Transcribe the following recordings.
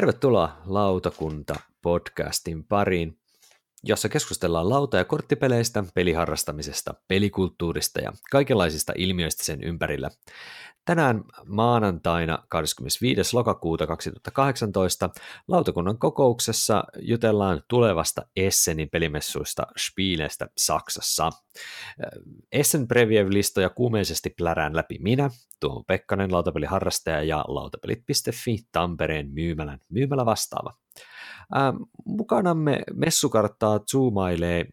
Tervetuloa Lautakunta-podcastin pariin, jossa keskustellaan lauta- ja korttipeleistä, peliharrastamisesta, pelikulttuurista ja kaikenlaisista ilmiöistä sen ympärillä. Tänään maanantaina 25. lokakuuta 2018 lautakunnan kokouksessa jutellaan tulevasta Essenin pelimessuista Spielestä Saksassa. Essen Preview-listoja kuumeisesti plärään läpi minä, Tuomo Pekkanen, lautapeliharrastaja ja lautapelit.fi Tampereen myymälän myymälä vastaava. Ää, mukanamme messukarttaa zoomailee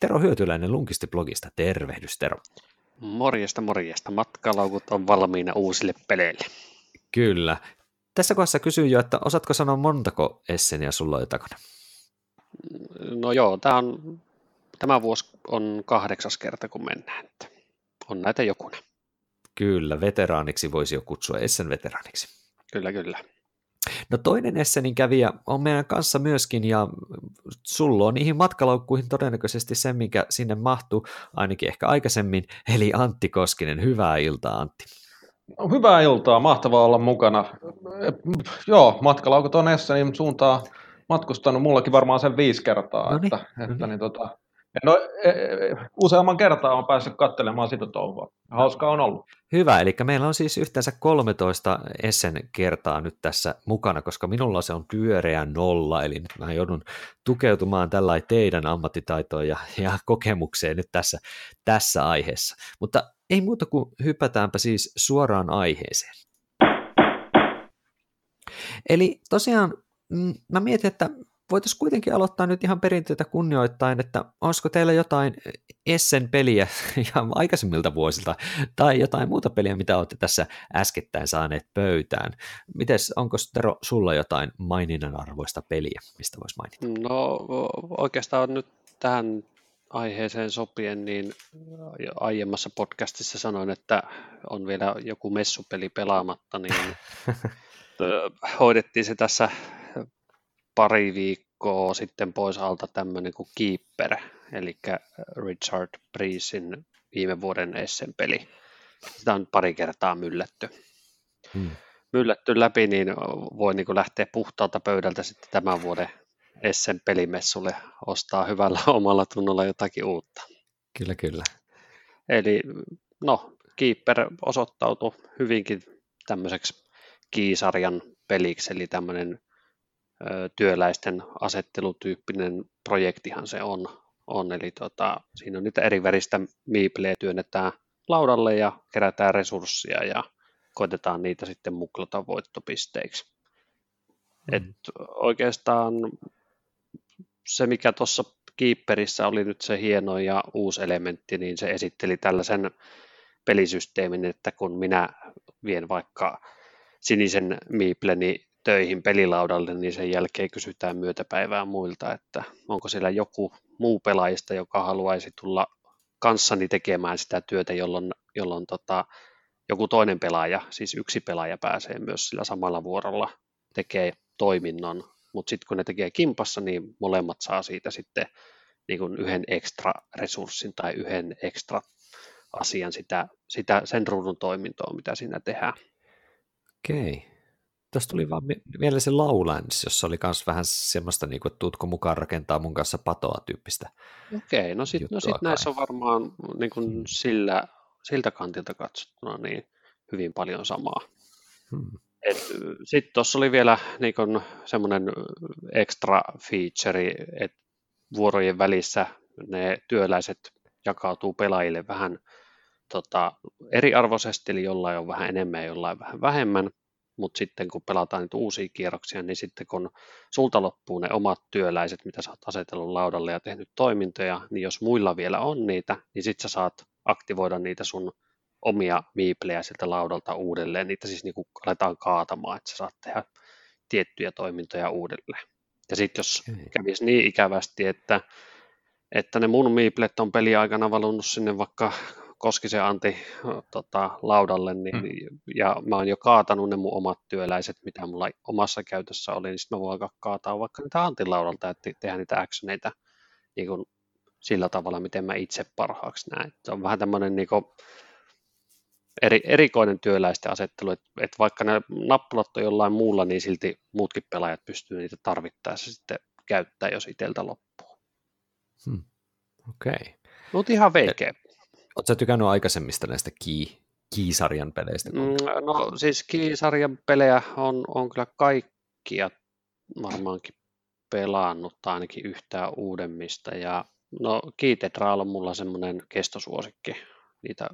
Tero Hyötyläinen Lunkisti-blogista. Tervehdys Tero. Morjesta, morjesta. Matkalaukut on valmiina uusille peleille. Kyllä. Tässä kohdassa kysyn jo, että osaatko sanoa montako Esseniä sulla on takana? No joo, tämä, on, tämä vuosi on kahdeksas kerta, kun mennään. Että on näitä jokunen. Kyllä, veteraaniksi voisi jo kutsua Essen veteraaniksi. Kyllä, kyllä. No toinen Essenin kävijä on meidän kanssa myöskin, ja sulla on niihin matkalaukkuihin todennäköisesti se, mikä sinne mahtuu, ainakin ehkä aikaisemmin, eli Antti Koskinen. Hyvää iltaa, Antti. No, hyvää iltaa, mahtavaa olla mukana. Joo, matkalaukut on Essenin suuntaan matkustanut mullakin varmaan sen viisi kertaa, no niin, että, että niin. niin, tota, No, e, e, useamman kertaa on päässyt katselemaan sitä touhua. Hauskaa on ollut. Hyvä, eli meillä on siis yhteensä 13 Essen kertaa nyt tässä mukana, koska minulla se on pyöreä nolla, eli nyt mä joudun tukeutumaan tällä teidän ammattitaitoon ja, ja kokemukseen nyt tässä, tässä aiheessa. Mutta ei muuta kuin hypätäänpä siis suoraan aiheeseen. Eli tosiaan mm, mä mietin, että voitaisiin kuitenkin aloittaa nyt ihan perinteitä kunnioittain, että olisiko teillä jotain Essen-peliä ihan aikaisemmilta vuosilta tai jotain muuta peliä, mitä olette tässä äskettäin saaneet pöytään. Mites, onko Tero sulla jotain maininnan arvoista peliä, mistä voisi mainita? No oikeastaan nyt tähän aiheeseen sopien, niin aiemmassa podcastissa sanoin, että on vielä joku messupeli pelaamatta, niin hoidettiin se tässä pari viikkoa sitten pois alta tämmöinen kuin Keeper, eli Richard Priestin viime vuoden Essen-peli. Sitä on pari kertaa myllätty. Hmm. Myllätty läpi, niin voi niin kuin lähteä puhtaalta pöydältä sitten tämän vuoden Essen pelimessulle ostaa hyvällä omalla tunnolla jotakin uutta. Kyllä, kyllä. Eli no, Keeper osoittautui hyvinkin tämmöiseksi kiisarjan peliksi, eli tämmöinen työläisten asettelutyyppinen projektihan se on. on. Eli tota, siinä on niitä eri väristä miiplejä työnnetään laudalle ja kerätään resursseja ja koitetaan niitä sitten muklata voittopisteiksi. Mm. Et oikeastaan se, mikä tuossa Keeperissä oli nyt se hieno ja uusi elementti, niin se esitteli tällaisen pelisysteemin, että kun minä vien vaikka sinisen miipleni töihin pelilaudalle, niin sen jälkeen kysytään myötäpäivää muilta, että onko siellä joku muu pelaajista, joka haluaisi tulla kanssani tekemään sitä työtä, jolloin, jolloin tota, joku toinen pelaaja, siis yksi pelaaja pääsee myös sillä samalla vuorolla tekee toiminnon, mutta sitten kun ne tekee kimpassa, niin molemmat saa siitä sitten niin kuin yhden ekstra resurssin tai yhden ekstra asian sitä, sitä, sen ruudun toimintoa, mitä siinä tehdään. Okei. Tuosta tuli vaan vielä se Lowlands, jossa oli myös vähän semmoista, niin kuin, että tuutko mukaan rakentaa mun kanssa patoa tyyppistä Okei, no sitten no sit näissä on varmaan niin kuin hmm. sillä, siltä kantilta katsottuna niin hyvin paljon samaa. Hmm. Sitten tuossa oli vielä niin semmoinen extra feature, että vuorojen välissä ne työläiset jakautuu pelaajille vähän tota, eriarvoisesti, eli jollain on vähän enemmän ja jollain vähän vähemmän mutta sitten kun pelataan niitä uusia kierroksia, niin sitten kun sulta loppuu ne omat työläiset, mitä sä oot asetellut laudalle ja tehnyt toimintoja, niin jos muilla vielä on niitä, niin sitten sä saat aktivoida niitä sun omia miiplejä sieltä laudalta uudelleen. Niitä siis niin kuin aletaan kaatamaan, että sä saat tehdä tiettyjä toimintoja uudelleen. Ja sitten jos kävisi niin ikävästi, että, että ne mun miiplet on peliaikana valunut sinne vaikka Koskisen Antti tota, laudalle, niin, hmm. ja mä oon jo kaatanut ne mun omat työläiset, mitä mulla omassa käytössä oli, niin sitten mä voin kaataa vaikka niitä Antin laudalta, että tehdä niitä actioneita niin kuin sillä tavalla, miten mä itse parhaaksi näen. Se on vähän tämmöinen niin kuin, eri, erikoinen työläisten asettelu, että et vaikka ne nappulat on jollain muulla, niin silti muutkin pelaajat pystyy niitä tarvittaessa sitten käyttää, jos itseltä loppuu. Hmm. Okei. Okay. Mutta ihan veikeä. Oletko tykännyt aikaisemmista näistä key, Kiisarjan peleistä? Mm, no siis Kiisarjan pelejä on, on kyllä kaikkia varmaankin pelannut tai ainakin yhtään uudemmista. Ja no Kiitedral on mulla semmoinen kestosuosikki. Niitä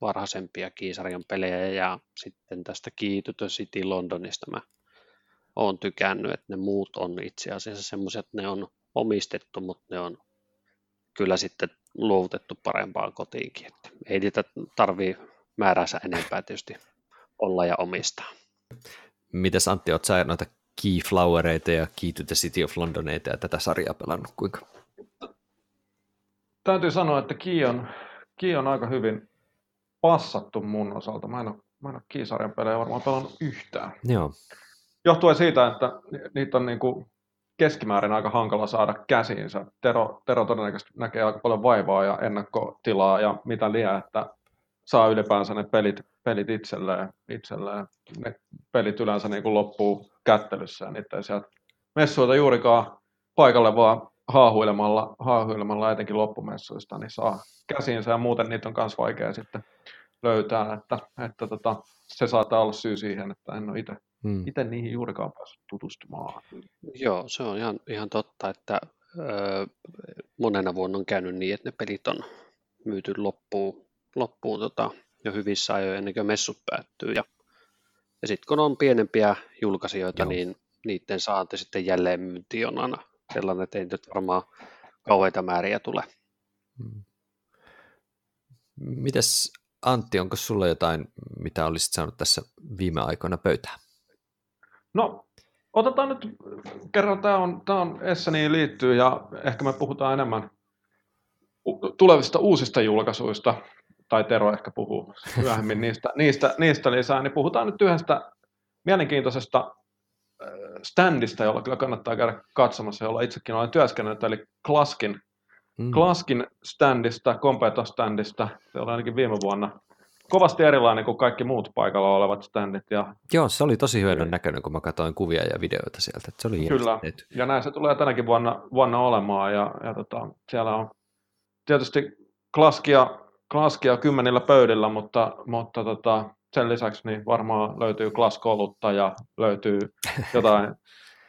varhaisempia Kiisarjan pelejä ja sitten tästä the City Londonista mä oon tykännyt, että ne muut on itse asiassa semmoiset, että ne on omistettu, mutta ne on kyllä sitten luovutettu parempaan kotiinkin. Että ei niitä tarvii määränsä enempää tietysti olla ja omistaa. Mites Antti, oot sä noita Keyflowereita ja Key to the City of Londoneita ja tätä sarjaa pelannut kuinka? Täytyy sanoa, että Key on, Key on aika hyvin passattu mun osalta. Mä en ole, mä en ole Keysarjan pelejä varmaan pelannut yhtään. Joo. Johtuen siitä, että niitä on niin kuin keskimäärin aika hankala saada käsiinsä. Tero, Tero todennäköisesti näkee aika paljon vaivaa ja ennakkotilaa ja mitä liian, että saa ylipäänsä ne pelit, pelit itselleen, itselleen. Ne pelit yleensä niin kuin loppuu kättelyssä ja niitä ei sieltä messuilta juurikaan paikalle vaan haahuilemalla, haahuilemalla etenkin loppumessuista, niin saa käsiinsä ja muuten niitä on myös vaikea sitten löytää, että, että tota, se saattaa olla syy siihen, että en ole itse hmm. itse niihin juurikaan päässyt tutustumaan. Joo, se on ihan, ihan totta, että ö, monena vuonna on käynyt niin, että ne pelit on myyty loppuun, loppuun tota, jo hyvissä ajoin ennen kuin messut päättyy. Ja, ja sitten kun on pienempiä julkaisijoita, Joo. niin niiden saanti sitten jälleen myynti on aina sellainen, että ei nyt varmaan kauheita määriä tule. Hmm. Mites Antti, onko sulla jotain, mitä olisit saanut tässä viime aikoina pöytään? No, otetaan nyt, kerran tämä on, tämä on Esseniin liittyy ja ehkä me puhutaan enemmän tulevista uusista julkaisuista, tai Tero ehkä puhuu myöhemmin niistä, niistä, niistä lisää, niin puhutaan nyt yhdestä mielenkiintoisesta äh, standista, jolla kyllä kannattaa käydä katsomassa, jolla itsekin olen työskennellyt, eli Klaskin, mm. Klaskin standista, Competo-standista, se oli ainakin viime vuonna kovasti erilainen kuin kaikki muut paikalla olevat standit. Ja... Joo, se oli tosi hyödyn näköinen, kun mä katsoin kuvia ja videoita sieltä. Että se oli Kyllä, tehty. ja näin se tulee tänäkin vuonna, vuonna olemaan. Ja, ja tota, siellä on tietysti klaskia, klaskia kymmenillä pöydillä, mutta, mutta tota, sen lisäksi niin varmaan löytyy klaskolutta ja löytyy jotain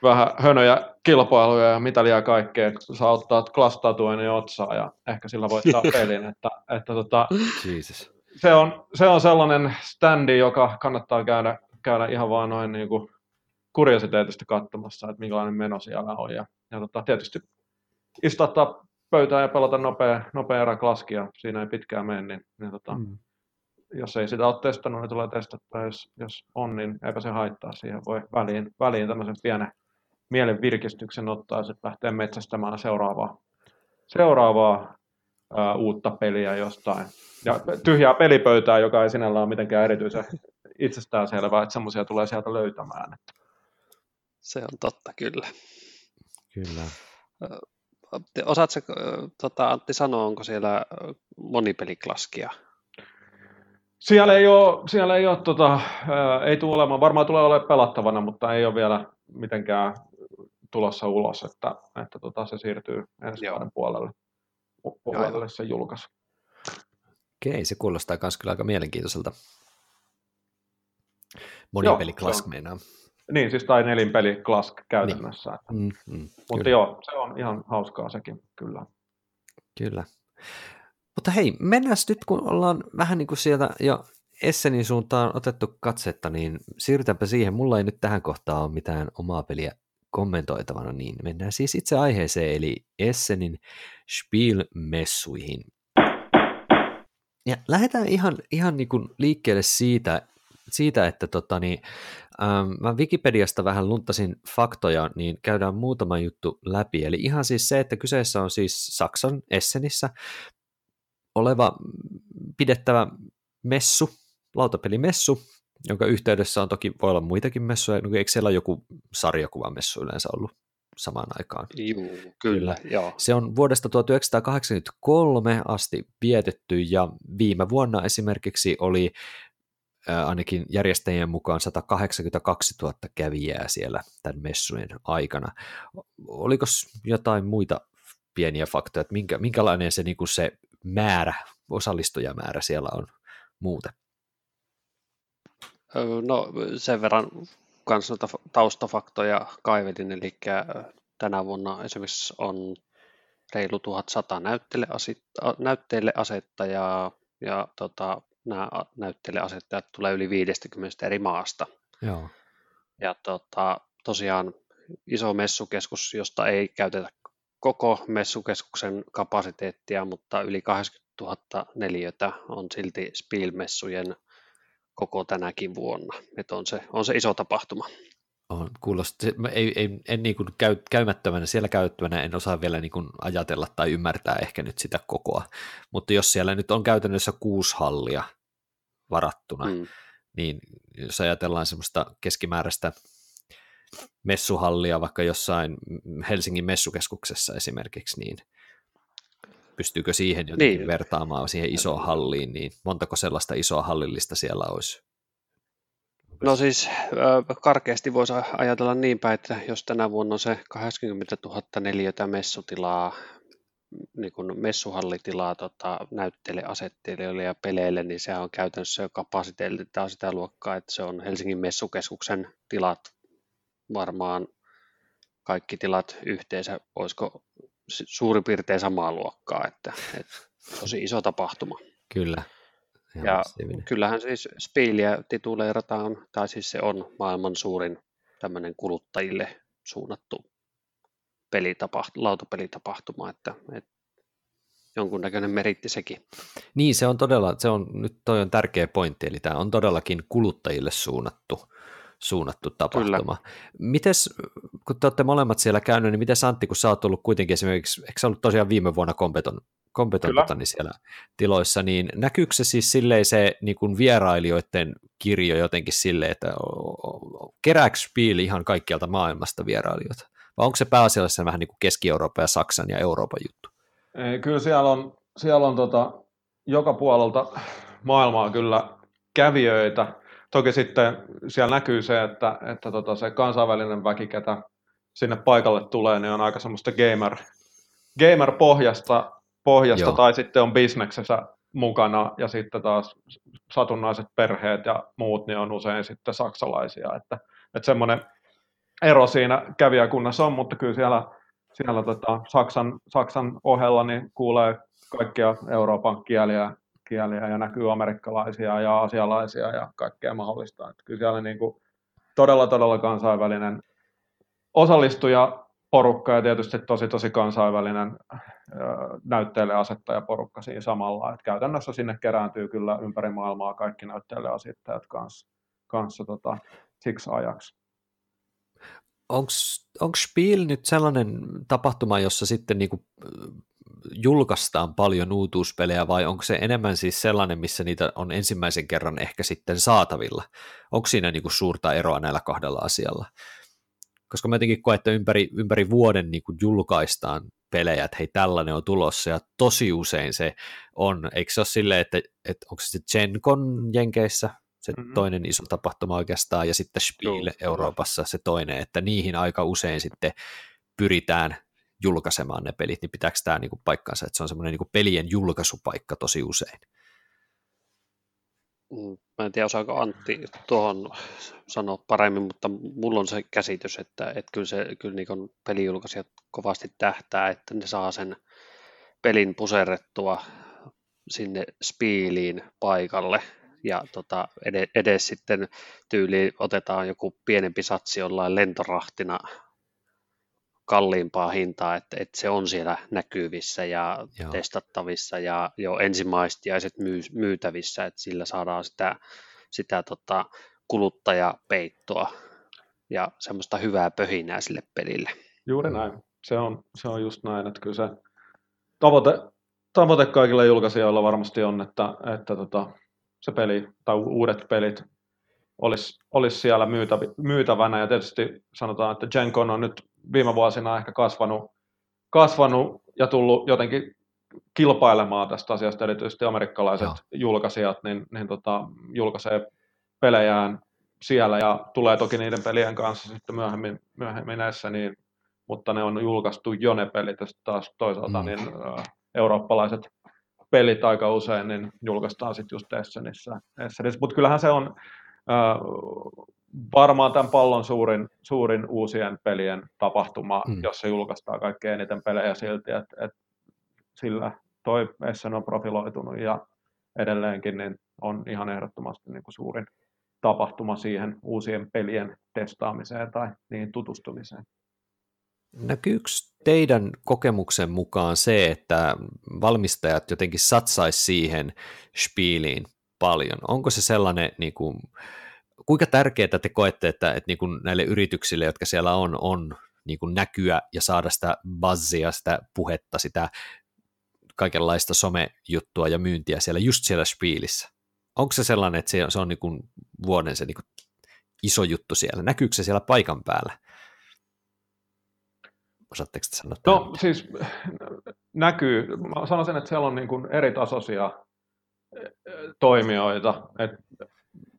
vähän hönöjä kilpailuja ja mitä liian kaikkea. Saa ottaa klastatuinen otsaa ja ehkä sillä voittaa pelin. Että, että tota, Jesus se on, se on sellainen standi, joka kannattaa käydä, käydä ihan vaan noin niin kuin kuriositeetista katsomassa, että minkälainen meno siellä on. Ja, ja tota, tietysti istuttaa pöytään ja pelata nopea, nopea erä klaskia, siinä ei pitkään mene, niin, niin tota, mm. jos ei sitä ole testannut, niin tulee testattua, jos, jos on, niin eipä se haittaa. Siihen voi väliin, väliin tämmöisen pienen mielen virkistyksen ottaa ja sitten lähteä metsästämään seuraavaa, seuraavaa ää, uutta peliä jostain. Ja tyhjää pelipöytää, joka ei sinällään ole mitenkään erityisen itsestään selvää, että semmoisia tulee sieltä löytämään. Se on totta, kyllä. Kyllä. Osaatko, tota, Antti sanoa, onko siellä monipeliklaskia? Siellä ei ole, siellä ei, ole tota, ei tule olemaan, varmaan tulee olemaan pelattavana, mutta ei ole vielä mitenkään tulossa ulos, että, että tota, se siirtyy ensi vuoden puolelle puolelle se julkaisu. Okei, se kuulostaa myös kyllä aika mielenkiintoiselta. Monipeli Clask meinaa. Niin, siis tai nelinpeli Clask käytännössä. Niin. Mm, mm, Mutta kyllä. joo, se on ihan hauskaa sekin, kyllä. Kyllä. Mutta hei, mennään nyt, kun ollaan vähän niin kuin sieltä jo Essenin suuntaan otettu katsetta, niin siirrytäänpä siihen. Mulla ei nyt tähän kohtaan ole mitään omaa peliä kommentoitavana, niin mennään siis itse aiheeseen, eli Essenin Spiel-messuihin. Ja lähdetään ihan, ihan niin kuin liikkeelle siitä, siitä että tota niin, ähm, mä Wikipediasta vähän luntasin faktoja, niin käydään muutama juttu läpi. Eli ihan siis se, että kyseessä on siis Saksan Essenissä oleva pidettävä messu, lautapelimessu, jonka yhteydessä on toki, voi olla muitakin messuja, no eikö siellä joku sarjakuvamessu yleensä ollut samaan aikaan. Juu, kyllä, kyllä. Joo. Se on vuodesta 1983 asti vietetty ja viime vuonna esimerkiksi oli ainakin järjestäjien mukaan 182 000 kävijää siellä tämän messujen aikana. Oliko jotain muita pieniä faktoja, että minkä, minkälainen se, niin kuin se määrä, osallistujamäärä siellä on muuten? No sen verran kanssa taustafaktoja kaivelin, eli tänä vuonna esimerkiksi on reilu 1100 näytteille, näytteille asettajaa ja tota, nämä näytteille asettajat tulee yli 50 eri maasta. Joo. Ja tota, tosiaan iso messukeskus, josta ei käytetä koko messukeskuksen kapasiteettia, mutta yli 80 000 neliötä on silti Spielmessujen koko tänäkin vuonna. Että on, se, on se iso tapahtuma. On, kuulostaa, ei, ei, en niin kuin käy, käymättömänä, siellä käyttävänä en osaa vielä niin kuin ajatella tai ymmärtää ehkä nyt sitä kokoa, mutta jos siellä nyt on käytännössä kuusi hallia varattuna, mm. niin jos ajatellaan semmoista keskimääräistä messuhallia vaikka jossain Helsingin messukeskuksessa esimerkiksi, niin pystyykö siihen jotenkin niin. vertaamaan siihen isoon halliin, niin montako sellaista isoa hallillista siellä olisi? No siis karkeasti voisi ajatella niin päin, että jos tänä vuonna on se 80 000 neliötä messutilaa, niin kuin messuhallitilaa tota, näytteille, asetteilijoille ja peleille, niin se on käytännössä jo kapasiteetiltaan sitä luokkaa, että se on Helsingin messukeskuksen tilat varmaan kaikki tilat yhteensä, olisiko suurin piirtein samaa luokkaa, että, että tosi iso tapahtuma. Kyllä. Ihan ja kyllähän siis Spieliä tituleerataan, tai siis se on maailman suurin tämmöinen kuluttajille suunnattu pelitapahtuma, lautapelitapahtuma, että, että jonkunnäköinen meritti sekin. Niin, se on todella, se on, nyt toi on tärkeä pointti, eli tämä on todellakin kuluttajille suunnattu suunnattu tapahtuma. Kyllä. Mites, kun te olette molemmat siellä käyneet, niin miten Antti, kun sä oot ollut kuitenkin esimerkiksi, eikö sä ollut tosiaan viime vuonna kompeton, kompeton tota, niin siellä tiloissa, niin näkyykö se siis silleen se niin kuin vierailijoiden kirjo jotenkin silleen, että kerääkö Spiel ihan kaikkialta maailmasta vierailijoita? Vai onko se pääasiallisesti vähän niin kuin Keski-Euroopan ja Saksan ja Euroopan juttu? Ei, kyllä siellä on, siellä on tota, joka puolelta maailmaa kyllä kävijöitä, Toki sitten siellä näkyy se, että, että tota se kansainvälinen väki, ketä sinne paikalle tulee, niin on aika semmoista gamer, gamer-pohjasta pohjasta, tai sitten on bisneksessä mukana, ja sitten taas satunnaiset perheet ja muut, niin on usein sitten saksalaisia, että, että semmoinen ero siinä kävijäkunnassa on, mutta kyllä siellä, siellä tota, Saksan, Saksan ohella niin kuulee kaikkia Euroopan kieliä kieliä ja näkyy amerikkalaisia ja asialaisia ja kaikkea mahdollista. Että kyllä siellä niin kuin todella, todella kansainvälinen osallistuja porukka ja tietysti tosi, tosi kansainvälinen näytteelle asettaja porukka siinä samalla. Että käytännössä sinne kerääntyy kyllä ympäri maailmaa kaikki näytteelle asettajat kanssa, kanssa tota, siksi ajaksi. Onko Spiel nyt sellainen tapahtuma, jossa sitten niinku julkaistaan paljon uutuuspelejä vai onko se enemmän siis sellainen, missä niitä on ensimmäisen kerran ehkä sitten saatavilla? Onko siinä niin kuin suurta eroa näillä kahdella asialla? Koska mä jotenkin koen, että ympäri, ympäri vuoden niin kuin julkaistaan pelejä, että hei tällainen on tulossa ja tosi usein se on, eikö se ole silleen, että, että onko se Gen Con Jenkeissä se mm-hmm. toinen iso tapahtuma oikeastaan ja sitten Spiel Joo, Euroopassa se toinen, että niihin aika usein sitten pyritään julkaisemaan ne pelit, niin pitääkö tämä niin kuin paikkansa, että se on semmoinen niin pelien julkaisupaikka tosi usein? Mm, mä en tiedä, osaako Antti tuohon sanoa paremmin, mutta mulla on se käsitys, että, että kyllä, se, kyllä niin pelijulkaisijat kovasti tähtää, että ne saa sen pelin puserrettua sinne spiiliin paikalle ja tota, edes, edes sitten tyyliin otetaan joku pienempi satsi jollain lentorahtina kalliimpaa hintaa, että, että se on siellä näkyvissä ja Joo. testattavissa ja jo ensimmäistiaiset myy, myytävissä, että sillä saadaan sitä, sitä tota, kuluttajapeittoa ja semmoista hyvää pöhinää sille pelille. Juuri näin. Se on, se on just näin, että kyllä se tavoite, tavoite kaikille julkaisijoilla varmasti on, että, että tota, se peli tai uudet pelit olisi, olisi siellä myytävänä ja tietysti sanotaan, että GenCon on nyt viime vuosina ehkä kasvanut, kasvanut ja tullut jotenkin kilpailemaan tästä asiasta, erityisesti amerikkalaiset Joo. julkaisijat, niin, niin tota, julkaisee pelejään siellä ja tulee toki niiden pelien kanssa sitten myöhemmin, myöhemmin näissä, niin, mutta ne on julkaistu jo ne pelit ja taas toisaalta mm. niin, ä, eurooppalaiset pelit aika usein niin julkaistaan sitten just Essenissä. Essenissä. Mutta kyllähän se on ä, varmaan tämän pallon suurin, suurin uusien pelien tapahtuma, mm. jos se julkaistaan kaikkein eniten pelejä silti, että et sillä toi Essen on profiloitunut ja edelleenkin niin on ihan ehdottomasti niin kuin suurin tapahtuma siihen uusien pelien testaamiseen tai niihin tutustumiseen. Näkyykö teidän kokemuksen mukaan se, että valmistajat jotenkin satsaisi siihen spiiliin paljon? Onko se sellainen, niin kuin, kuinka tärkeää te koette, että, että niin kuin näille yrityksille, jotka siellä on, on niin kuin näkyä ja saada sitä buzzia, sitä puhetta, sitä kaikenlaista somejuttua ja myyntiä siellä just siellä spiilissä? Onko se sellainen, että se on, se on niin kuin vuoden se niin kuin iso juttu siellä? Näkyykö se siellä paikan päällä? Osaatteko te sanoa? No tämän? siis näkyy. Mä sanoisin, että siellä on niin kuin eri tasoisia eh, toimijoita. Et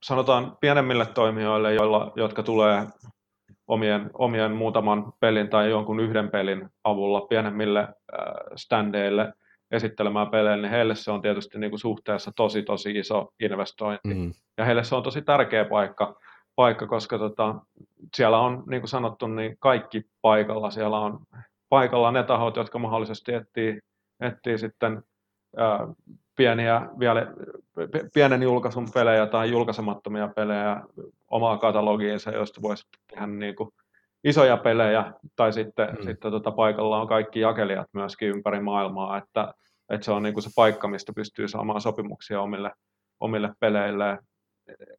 sanotaan pienemmille toimijoille, joilla, jotka tulee omien, omien muutaman pelin tai jonkun yhden pelin avulla pienemmille äh, standeille esittelemään pelejä, niin heille se on tietysti niin kuin suhteessa tosi tosi iso investointi. Mm. Ja heille se on tosi tärkeä paikka, paikka koska tota, siellä on, niin kuin sanottu, niin kaikki paikalla. Siellä on paikalla ne tahot, jotka mahdollisesti etsii, etsii sitten ää, pieniä, vielä, pienen julkaisun pelejä tai julkaisemattomia pelejä omaa katalogiinsa, joista voisi tehdä niin kuin isoja pelejä, tai sitten, mm. sitten tota, paikalla on kaikki jakelijat myöskin ympäri maailmaa, että, että se on niin kuin se paikka, mistä pystyy saamaan sopimuksia omille, omille peleille.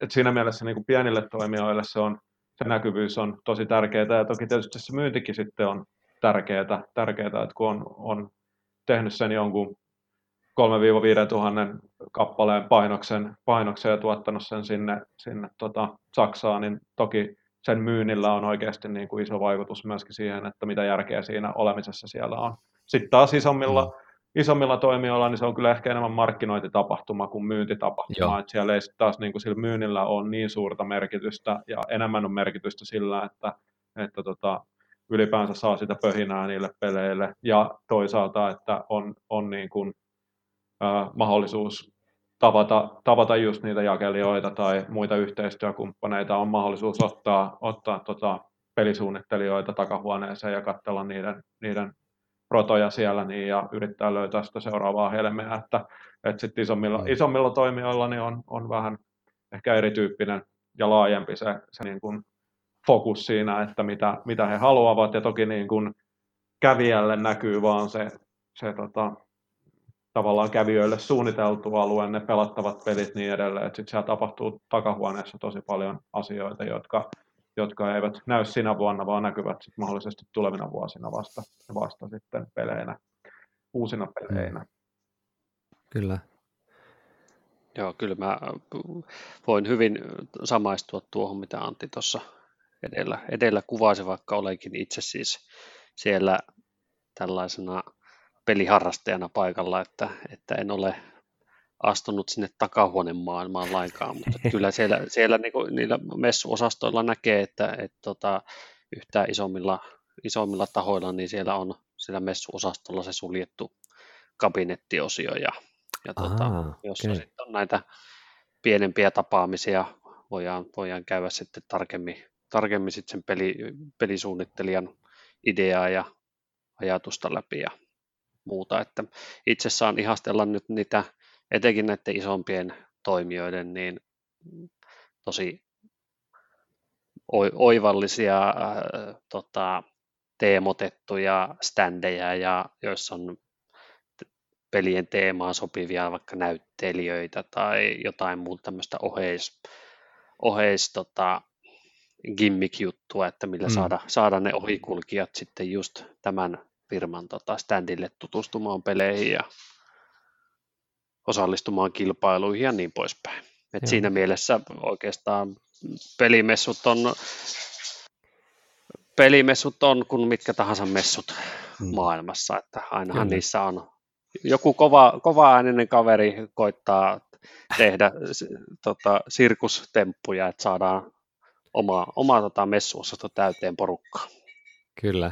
Et siinä mielessä niin kuin pienille toimijoille se, on, se näkyvyys on tosi tärkeää, ja toki tietysti se myyntikin sitten on tärkeää, tärkeää että kun on, on tehnyt sen jonkun 3-5 tuhannen kappaleen painoksen, painoksen ja tuottanut sen sinne, sinne tota Saksaan, niin toki sen myynnillä on oikeasti niin kuin iso vaikutus myöskin siihen, että mitä järkeä siinä olemisessa siellä on. Sitten taas isommilla, mm. isommilla toimijoilla niin se on kyllä ehkä enemmän markkinointitapahtuma kuin myyntitapahtuma. Että siellä ei taas niin kuin sillä myynnillä ole niin suurta merkitystä ja enemmän on merkitystä sillä, että, että tota, ylipäänsä saa sitä pöhinää niille peleille ja toisaalta, että on, on niin kuin, äh, mahdollisuus tavata, tavata just niitä jakelijoita tai muita yhteistyökumppaneita, on mahdollisuus ottaa, ottaa tota pelisuunnittelijoita takahuoneeseen ja katsella niiden, niiden protoja siellä niin, ja yrittää löytää sitä seuraavaa helmeä, että, että sitten isommilla, mm. isommilla toimijoilla niin on, on vähän ehkä erityyppinen ja laajempi se, se niin kuin fokus siinä, että mitä, mitä he haluavat, ja toki niin kuin kävijälle näkyy vaan se, se tota, tavallaan kävijöille suunniteltu alue, ne pelattavat pelit niin edelleen, että sitten siellä tapahtuu takahuoneessa tosi paljon asioita, jotka, jotka eivät näy sinä vuonna, vaan näkyvät sit mahdollisesti tulevina vuosina vasta, vasta sitten peleinä, uusina peleinä. Kyllä. Joo, kyllä mä voin hyvin samaistua tuohon, mitä Antti tuossa edellä, edellä kuvasi, vaikka olenkin itse siis siellä tällaisena peliharrastajana paikalla, että, että en ole astunut sinne takahuoneen maailmaan lainkaan, mutta kyllä siellä, siellä niin kuin, niillä messuosastoilla näkee, että, että tota, yhtään isommilla, isommilla tahoilla, niin siellä on siellä messuosastolla se suljettu kabinettiosio ja, ja tota, Aha, jossa okay. sitten on näitä pienempiä tapaamisia, voidaan, voidaan käydä sitten tarkemmin, tarkemmin sitten sen peli, pelisuunnittelijan ideaa ja ajatusta läpi ja muuta. Että itse saan ihastella nyt niitä, etenkin näiden isompien toimijoiden, niin tosi oivallisia äh, tota, teemotettuja standeja, ja joissa on pelien teemaan sopivia vaikka näyttelijöitä tai jotain muuta tämmöistä oheis, oheis tota, gimmick-juttua, että millä mm. saada, saada ne ohikulkijat sitten just tämän firman tota, standille tutustumaan peleihin ja osallistumaan kilpailuihin ja niin poispäin. Et siinä mielessä oikeastaan pelimessut on pelimessut on kuin mitkä tahansa messut hmm. maailmassa, että ainahan Kyllä. niissä on joku kova, kova ääninen kaveri koittaa tehdä tota, sirkustemppuja, että saadaan oma, oma tota, messuosasto täyteen porukkaa. Kyllä.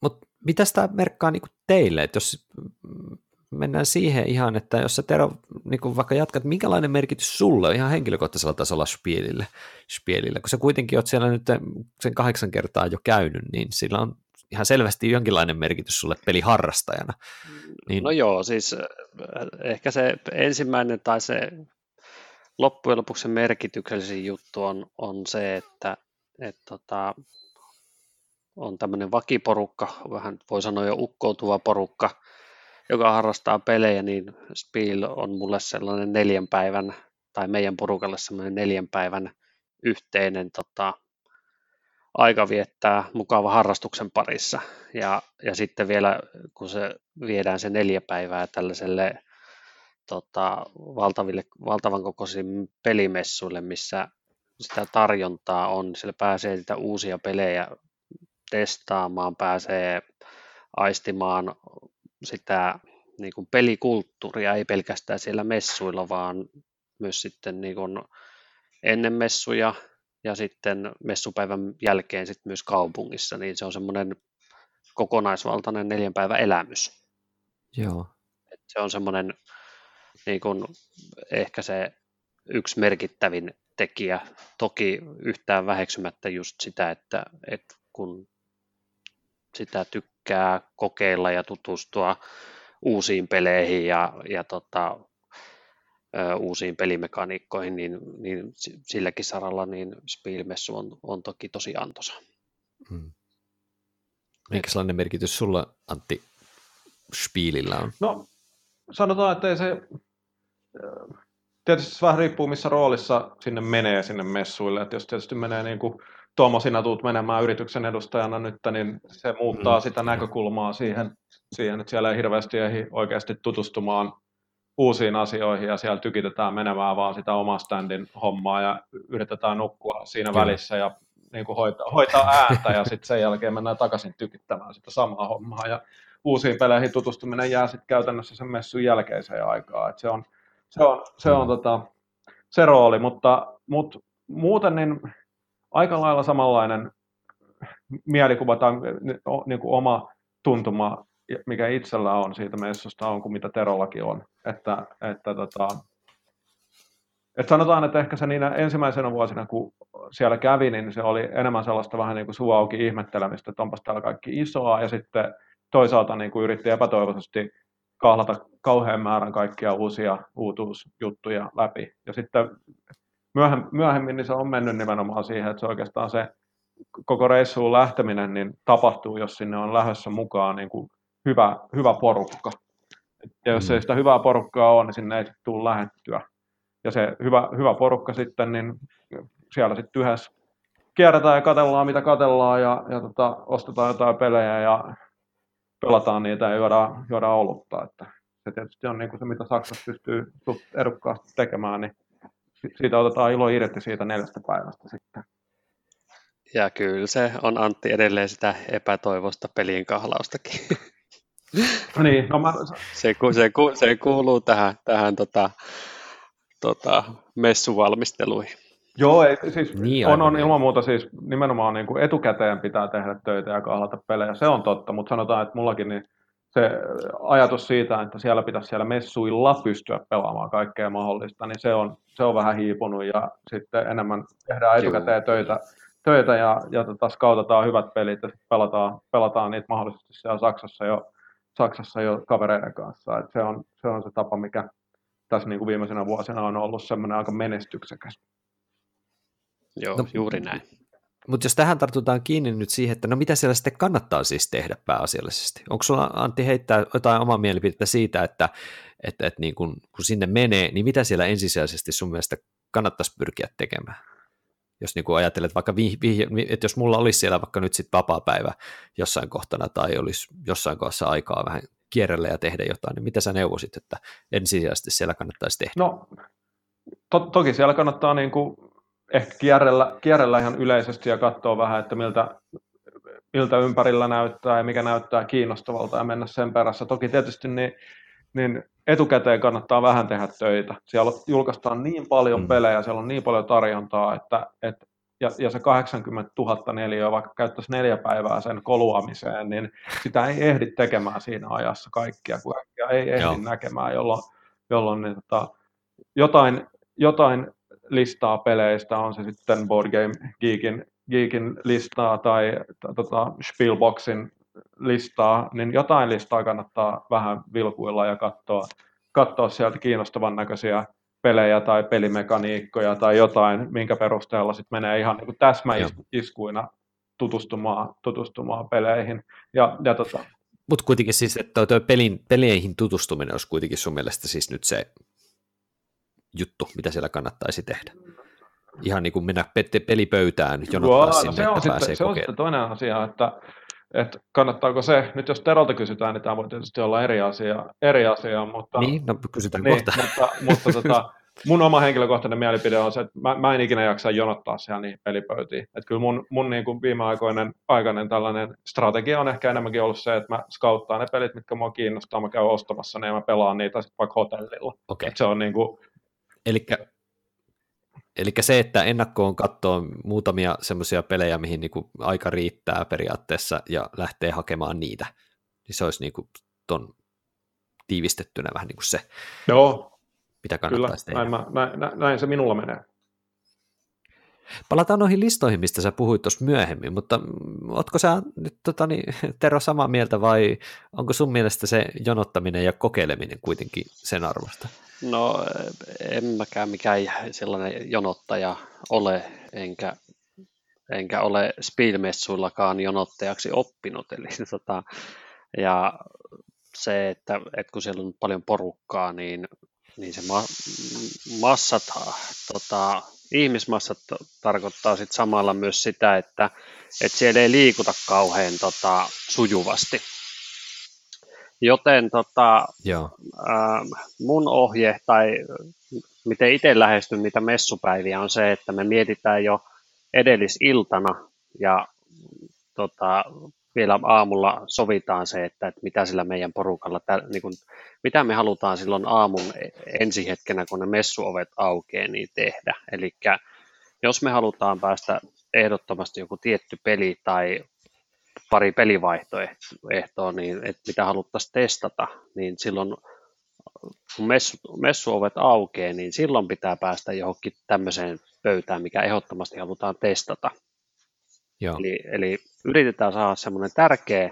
Mutta mitä tämä merkkaa niin teille, että jos mennään siihen ihan, että jos sä Tero niin vaikka jatkat, minkälainen merkitys sulle ihan henkilökohtaisella tasolla Spielille, Spielille, kun sä kuitenkin oot siellä nyt sen kahdeksan kertaa jo käynyt, niin sillä on ihan selvästi jonkinlainen merkitys sulle peliharrastajana. Niin... No joo, siis äh, ehkä se ensimmäinen tai se loppujen lopuksi se merkityksellisin juttu on, on se, että et tota, on tämmöinen vakiporukka, vähän voi sanoa jo ukkoutuva porukka, joka harrastaa pelejä, niin Spiel on mulle sellainen neljän päivän, tai meidän porukalle sellainen neljän päivän yhteinen tota, aika viettää mukava harrastuksen parissa. Ja, ja sitten vielä, kun se viedään se neljä päivää tällaiselle tota, valtaville, valtavan kokoisille pelimessuille, missä sitä tarjontaa on, siellä pääsee niitä uusia pelejä testaamaan, pääsee aistimaan sitä niin kuin pelikulttuuria, ei pelkästään siellä messuilla, vaan myös sitten niin kuin ennen messuja ja sitten messupäivän jälkeen sitten myös kaupungissa, niin se on semmoinen kokonaisvaltainen neljän päivän elämys. Joo. Et se on semmoinen niin kuin ehkä se yksi merkittävin tekijä, toki yhtään väheksymättä just sitä, että, että kun sitä tykkää kokeilla ja tutustua uusiin peleihin ja, ja tota, uusiin pelimekaniikkoihin, niin, niin silläkin saralla niin Spielmessu on, on toki tosi antoisa. Hmm. Minkälainen merkitys sulla, Antti, Spielillä on? No, sanotaan, että ei se... Tietysti se vähän riippuu, missä roolissa sinne menee sinne messuille. Että jos tietysti menee niin kuin Tuomo, sinä tuut menemään yrityksen edustajana nyt, niin se muuttaa mm. sitä näkökulmaa siihen, siihen, että siellä ei hirveästi ehdi oikeasti tutustumaan uusiin asioihin ja siellä tykitetään menemään vaan sitä omaa standin hommaa ja yritetään nukkua siinä Kyllä. välissä ja niin kuin hoitaa, hoitaa ääntä ja sitten sen jälkeen mennään takaisin tykittämään sitä samaa hommaa ja uusiin peleihin tutustuminen jää sitten käytännössä sen messun jälkeiseen aikaan. Et se on, se on, se, on mm. tota, se rooli, mutta, mutta muuten niin aika lailla samanlainen mielikuva tai niin kuin oma tuntuma, mikä itsellä on siitä messusta on kuin mitä Terollakin on. Että, että, tota, että sanotaan, että ehkä se niinä ensimmäisenä vuosina, kun siellä kävi, niin se oli enemmän sellaista vähän niin kuin suu auki ihmettelemistä, että onpas täällä kaikki isoa, ja sitten toisaalta niin kuin yritti epätoivoisesti kahlata kauhean määrän kaikkia uusia uutuusjuttuja läpi. Ja sitten myöhemmin niin se on mennyt nimenomaan siihen, että se oikeastaan se koko reissuun lähteminen niin tapahtuu, jos sinne on lähdössä mukaan niin kuin hyvä, hyvä porukka. Ja jos mm. ei sitä hyvää porukkaa ole, niin sinne ei tule lähettyä. Ja se hyvä, hyvä porukka sitten, niin siellä sitten yhdessä kierretään ja katellaan mitä katellaan ja, ja tota, ostetaan jotain pelejä ja pelataan niitä ja juodaan, juodaan olutta. Että se tietysti on niin kuin se, mitä Saksassa pystyy edukkaasti tekemään, niin siitä otetaan ilo irti siitä neljästä päivästä sitten. Ja kyllä se on Antti edelleen sitä epätoivosta pelien kahlaustakin. niin, no mä... se, se, se, kuuluu tähän, tähän tota, tota, messuvalmisteluihin. Joo, ei, siis niin, on, on ilman muuta siis nimenomaan niin kuin etukäteen pitää tehdä töitä ja kahlata pelejä, se on totta, mutta sanotaan, että mullakin niin se ajatus siitä, että siellä pitäisi siellä messuilla pystyä pelaamaan kaikkea mahdollista, niin se on, se on vähän hiipunut ja sitten enemmän tehdään etukäteen töitä, töitä ja, ja tota, skautataan hyvät pelit ja pelataan, pelataan niitä mahdollisesti siellä Saksassa jo, Saksassa jo kavereiden kanssa. Et se, on, se on se tapa, mikä tässä niin kuin viimeisenä vuosina on ollut semmoinen aika menestyksekäs. Joo, no, juuri näin. Mutta jos tähän tartutaan kiinni nyt siihen, että no mitä siellä sitten kannattaa siis tehdä pääasiallisesti? Onko sulla Antti heittää jotain omaa mielipidettä siitä, että, että, että niin kun, kun sinne menee, niin mitä siellä ensisijaisesti sun mielestä kannattaisi pyrkiä tekemään? Jos niin kuin ajattelet vaikka, vih, vih, että jos mulla olisi siellä vaikka nyt sitten vapaa-päivä jossain kohtana tai olisi jossain kohdassa aikaa vähän kierrellä ja tehdä jotain, niin mitä sä neuvosit, että ensisijaisesti siellä kannattaisi tehdä? No, to, toki siellä kannattaa niin kuin ehkä kierrellä, kierrellä ihan yleisesti ja katsoa vähän, että miltä, miltä ympärillä näyttää ja mikä näyttää kiinnostavalta ja mennä sen perässä. Toki tietysti niin, niin etukäteen kannattaa vähän tehdä töitä. Siellä julkaistaan niin paljon mm. pelejä, siellä on niin paljon tarjontaa, että, että ja, ja se 80 000 neliöä, vaikka käyttäisi neljä päivää sen koluamiseen, niin sitä ei ehdi tekemään siinä ajassa kaikkia, kun ei ehdi Joo. näkemään, jolloin, jolloin niin, tota, jotain, jotain listaa peleistä, on se sitten Board Game Geekin, Geekin listaa tai tota, Spielboxin listaa, niin jotain listaa kannattaa vähän vilkuilla ja katsoa, katsoa sieltä kiinnostavan näköisiä pelejä tai pelimekaniikkoja tai jotain, minkä perusteella sitten menee ihan niin täsmäiskuina tutustumaan, tutustumaan peleihin. Ja, ja tota... Mutta kuitenkin siis, että tuo pelin, peleihin tutustuminen olisi kuitenkin sun mielestä siis nyt se juttu, mitä siellä kannattaisi tehdä. Ihan niin kuin mennä pelipöytään, jonottaa wow, sinne, se on, sitten, se on sitten toinen asia, että, että kannattaako se, nyt jos Terolta kysytään, niin tämä voi tietysti olla eri asia, eri asia mutta... Niin, no kysytään niin, kohta. Mutta, mutta tota, mun oma henkilökohtainen mielipide on se, että mä, mä en ikinä jaksa jonottaa siellä niihin pelipöytiin. Että kyllä mun, mun niin kuin viime aikoinen aikainen tällainen strategia on ehkä enemmänkin ollut se, että mä scouttaan ne pelit, mitkä mua kiinnostaa, mä käyn ostamassa ne ja mä pelaan niitä sitten vaikka hotellilla. Okay. se on niin kuin... Elikkä Eli se, että ennakkoon katsoo muutamia semmoisia pelejä, mihin niinku aika riittää periaatteessa ja lähtee hakemaan niitä, niin se olisi niinku ton tiivistettynä vähän niin kuin se, Joo, mitä kannattaisi Kyllä, tehdä. Näin, mä, näin, näin se minulla menee. Palataan noihin listoihin, mistä sä puhuit tuossa myöhemmin, mutta ootko sä nyt tota, niin, Tero samaa mieltä vai onko sun mielestä se jonottaminen ja kokeileminen kuitenkin sen arvosta? No en mäkään mikään sellainen jonottaja ole, enkä, enkä ole Spielmessuillakaan jonottajaksi oppinut. Eli, tota, ja se, että, että kun siellä on paljon porukkaa, niin, niin se ma- massat, tota, ihmismassat tarkoittaa sit samalla myös sitä, että, että siellä ei liikuta kauhean tota, sujuvasti. Joten tota, Joo. Ää, mun ohje tai miten itse lähestyn niitä messupäiviä on se, että me mietitään jo edellisiltana ja tota, vielä aamulla sovitaan se, että, että mitä sillä meidän porukalla, niin kun, mitä me halutaan silloin aamun ensi hetkenä, kun ne messuovet aukeaa, niin tehdä. Eli jos me halutaan päästä ehdottomasti joku tietty peli tai pari pelivaihtoehtoa, niin että mitä haluttaisiin testata, niin silloin kun messu, messuovet aukeaa, niin silloin pitää päästä johonkin tämmöiseen pöytään, mikä ehdottomasti halutaan testata. Joo. Eli, eli yritetään saada semmoinen tärkeä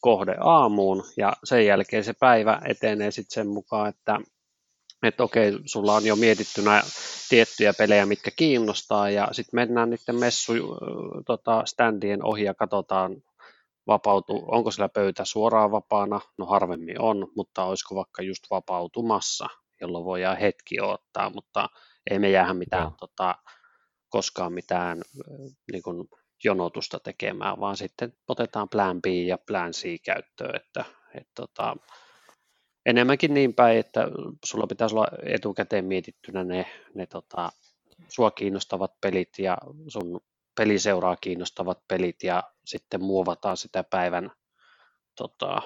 kohde aamuun ja sen jälkeen se päivä etenee sitten sen mukaan, että, että okei, sulla on jo mietittynä tiettyjä pelejä, mitkä kiinnostaa ja sitten mennään niiden messu tota, standien ohi ja katsotaan, vapautu, onko siellä pöytä suoraan vapaana, no harvemmin on, mutta olisiko vaikka just vapautumassa, jolloin voidaan hetki ottaa, mutta ei me jäädä mitään, no. tota, koskaan mitään niin kuin, jonotusta tekemään, vaan sitten otetaan plan B ja plan C käyttöön, että, että tota, enemmänkin niin päin, että sulla pitäisi olla etukäteen mietittynä ne, ne tota, sua kiinnostavat pelit ja sun peliseuraa kiinnostavat pelit ja sitten muovataan sitä päivän tota,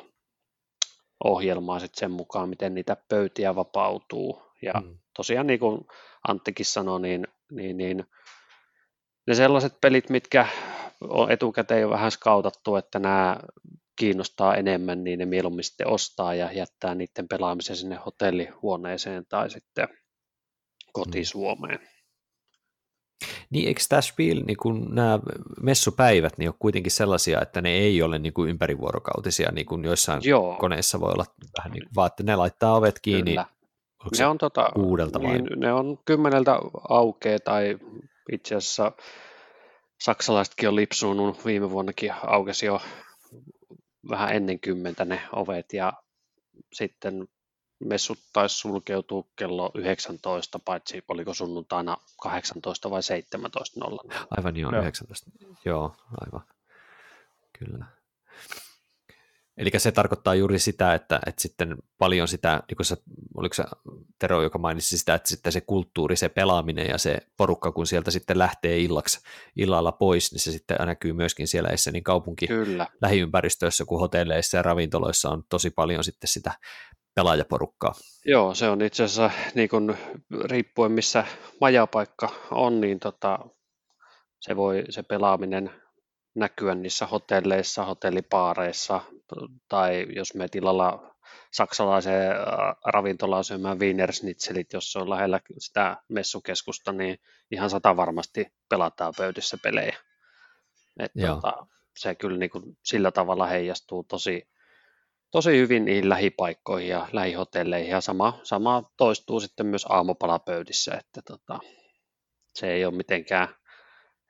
ohjelmaa sitten sen mukaan, miten niitä pöytiä vapautuu. Ja mm. tosiaan niin kuin Anttikin sanoi, niin, niin, niin ne sellaiset pelit, mitkä on etukäteen jo vähän skautattu, että nämä kiinnostaa enemmän, niin ne mieluummin sitten ostaa ja jättää niiden pelaamisen sinne hotellihuoneeseen tai sitten kotisuomeen. Niin eikö tämä Spiel, niin kun nämä messupäivät, niin on kuitenkin sellaisia, että ne ei ole niin kuin ympärivuorokautisia, niin kuin joissain Joo. koneissa voi olla vähän niin kuin, vaan että ne laittaa ovet kiinni Kyllä. Ne on, tota, kuudelta vai? Niin, ne on kymmeneltä aukeaa tai itse asiassa saksalaisetkin on lipsunut, viime vuonnakin aukesi jo vähän ennen kymmentä ne ovet ja sitten messut taisi sulkeutua kello 19, paitsi oliko sunnuntaina 18 vai 17.00. Aivan joo, joo. 19. Joo, aivan. Kyllä. Eli se tarkoittaa juuri sitä, että, että sitten paljon sitä, niin kuin sä, oliko se Tero, joka mainitsi sitä, että sitten se kulttuuri, se pelaaminen ja se porukka, kun sieltä sitten lähtee illaksi, illalla pois, niin se sitten näkyy myöskin siellä Essenin kaupunki Kyllä. lähiympäristössä, kun hotelleissa ja ravintoloissa on tosi paljon sitten sitä pelaajaporukkaa. Joo, se on itse asiassa niin kun, riippuen missä majapaikka on, niin tota, se voi se pelaaminen näkyä niissä hotelleissa, hotellipaareissa tai jos me tilalla saksalaiseen ravintolaan syömään Wienersnitzelit, jos se on lähellä sitä messukeskusta, niin ihan sata varmasti pelataan pöydissä pelejä. Et tota, se kyllä niin kuin sillä tavalla heijastuu tosi, tosi hyvin niihin lähipaikkoihin ja lähihotelleihin ja sama, sama toistuu sitten myös aamupalapöydissä, että tota, se ei ole mitenkään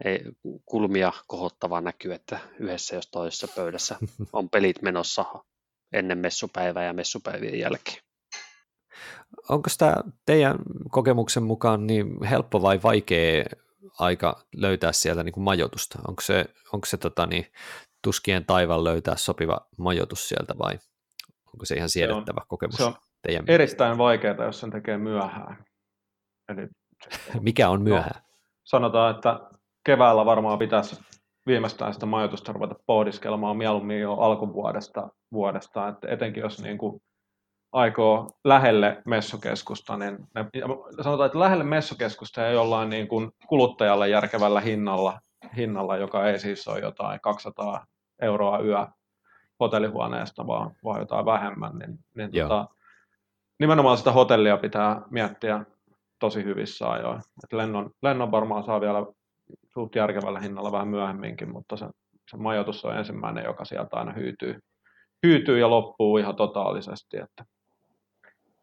ei, kulmia kohottava näkyy, että yhdessä jos toisessa pöydässä on pelit menossa ennen messupäivää ja messupäivien jälkeen. Onko tämä teidän kokemuksen mukaan niin helppo vai vaikea aika löytää sieltä niin kuin majoitusta? Onko se, onko se tota, niin, tuskien taivan löytää sopiva majoitus sieltä vai onko se ihan siedettävä se on, kokemus? Se on teidän erittäin vaikeaa, jos sen tekee myöhään. Eli, Mikä on myöhään? No, sanotaan, että keväällä varmaan pitäisi viimeistään sitä majoitusta ruveta pohdiskelemaan mieluummin jo alkuvuodesta, vuodesta, että etenkin jos niin kuin aikoo lähelle messukeskusta, niin ne, sanotaan, että lähelle messukeskusta ja jollain niin kuin kuluttajalle järkevällä hinnalla, hinnalla, joka ei siis ole jotain 200 euroa yö hotellihuoneesta, vaan, vaan jotain vähemmän, niin, niin tota, nimenomaan sitä hotellia pitää miettiä tosi hyvissä ajoin. Et lennon, lennon varmaan saa vielä suht järkevällä hinnalla vähän myöhemminkin, mutta se, se majoitus on ensimmäinen, joka sieltä aina hyytyy, hyytyy ja loppuu ihan totaalisesti, että,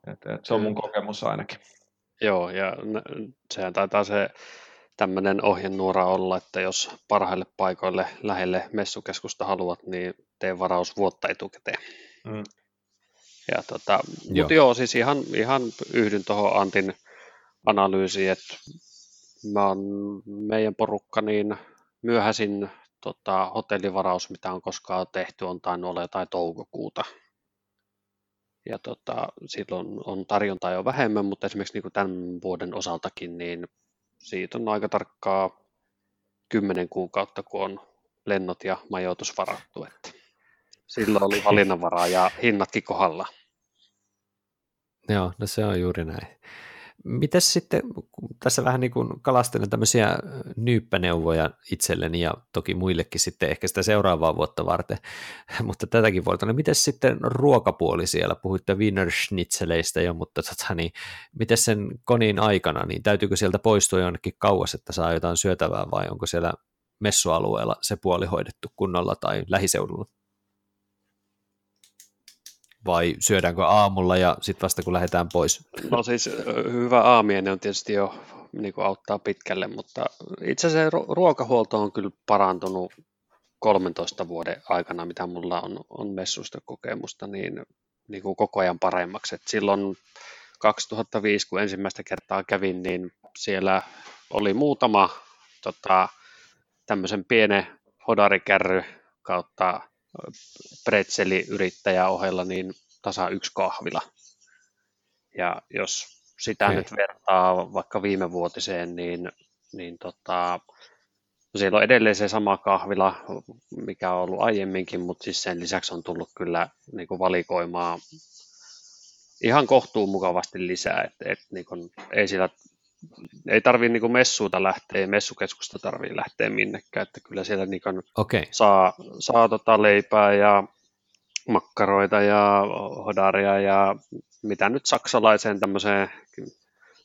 että, että se on mun kokemus ainakin. Joo, ja sehän taitaa se tämmöinen ohjenuora olla, että jos parhaille paikoille lähelle messukeskusta haluat, niin tee varaus vuotta etukäteen. Mm. Ja tota, joo. Mutta joo, siis ihan, ihan yhdyn tuohon Antin analyysiin, että mä on meidän porukka, niin myöhäisin tota, hotellivaraus, mitä on koskaan tehty, on tainnut olla jotain toukokuuta. Ja tota, silloin on tarjontaa jo vähemmän, mutta esimerkiksi niin kuin tämän vuoden osaltakin, niin siitä on aika tarkkaa kymmenen kuukautta, kun on lennot ja majoitus varattu. Että silloin oli valinnanvaraa ja hinnatkin kohdalla. Joo, no se on juuri näin. Mites sitten, tässä vähän niin kuin kalastelen tämmöisiä nyyppäneuvoja itselleni ja toki muillekin sitten ehkä sitä seuraavaa vuotta varten, mutta tätäkin vuotta. No miten sitten ruokapuoli siellä? Puhuitte Wiener Schnitzeleistä jo, mutta tota, niin, miten sen konin aikana, niin täytyykö sieltä poistua jonnekin kauas, että saa jotain syötävää vai onko siellä messualueella se puoli hoidettu kunnolla tai lähiseudulla? Vai syödäänkö aamulla ja sitten vasta kun lähdetään pois? No siis hyvä aamiainen on tietysti jo niin kuin auttaa pitkälle, mutta itse asiassa ruokahuolto on kyllä parantunut 13 vuoden aikana, mitä mulla on, on messuista kokemusta, niin, niin kuin koko ajan paremmaksi. Et silloin 2005, kun ensimmäistä kertaa kävin, niin siellä oli muutama tota, tämmöisen pienen hodarikärry kautta pretzeliyrittäjä ohella niin tasa yksi kahvila. Ja jos sitä okay. nyt vertaa vaikka viime vuotiseen, niin, niin tota, no siellä on edelleen se sama kahvila, mikä on ollut aiemminkin, mutta siis sen lisäksi on tullut kyllä niin kuin valikoimaa ihan kohtuun mukavasti lisää, että et, niin kuin, ei sillä ei tarvii niin messuuta lähteä, messukeskusta tarvii lähteä minnekään, että kyllä siellä niin okay. saa, saa tota leipää ja makkaroita ja hodaria ja mitä nyt saksalaiseen tämmöiseen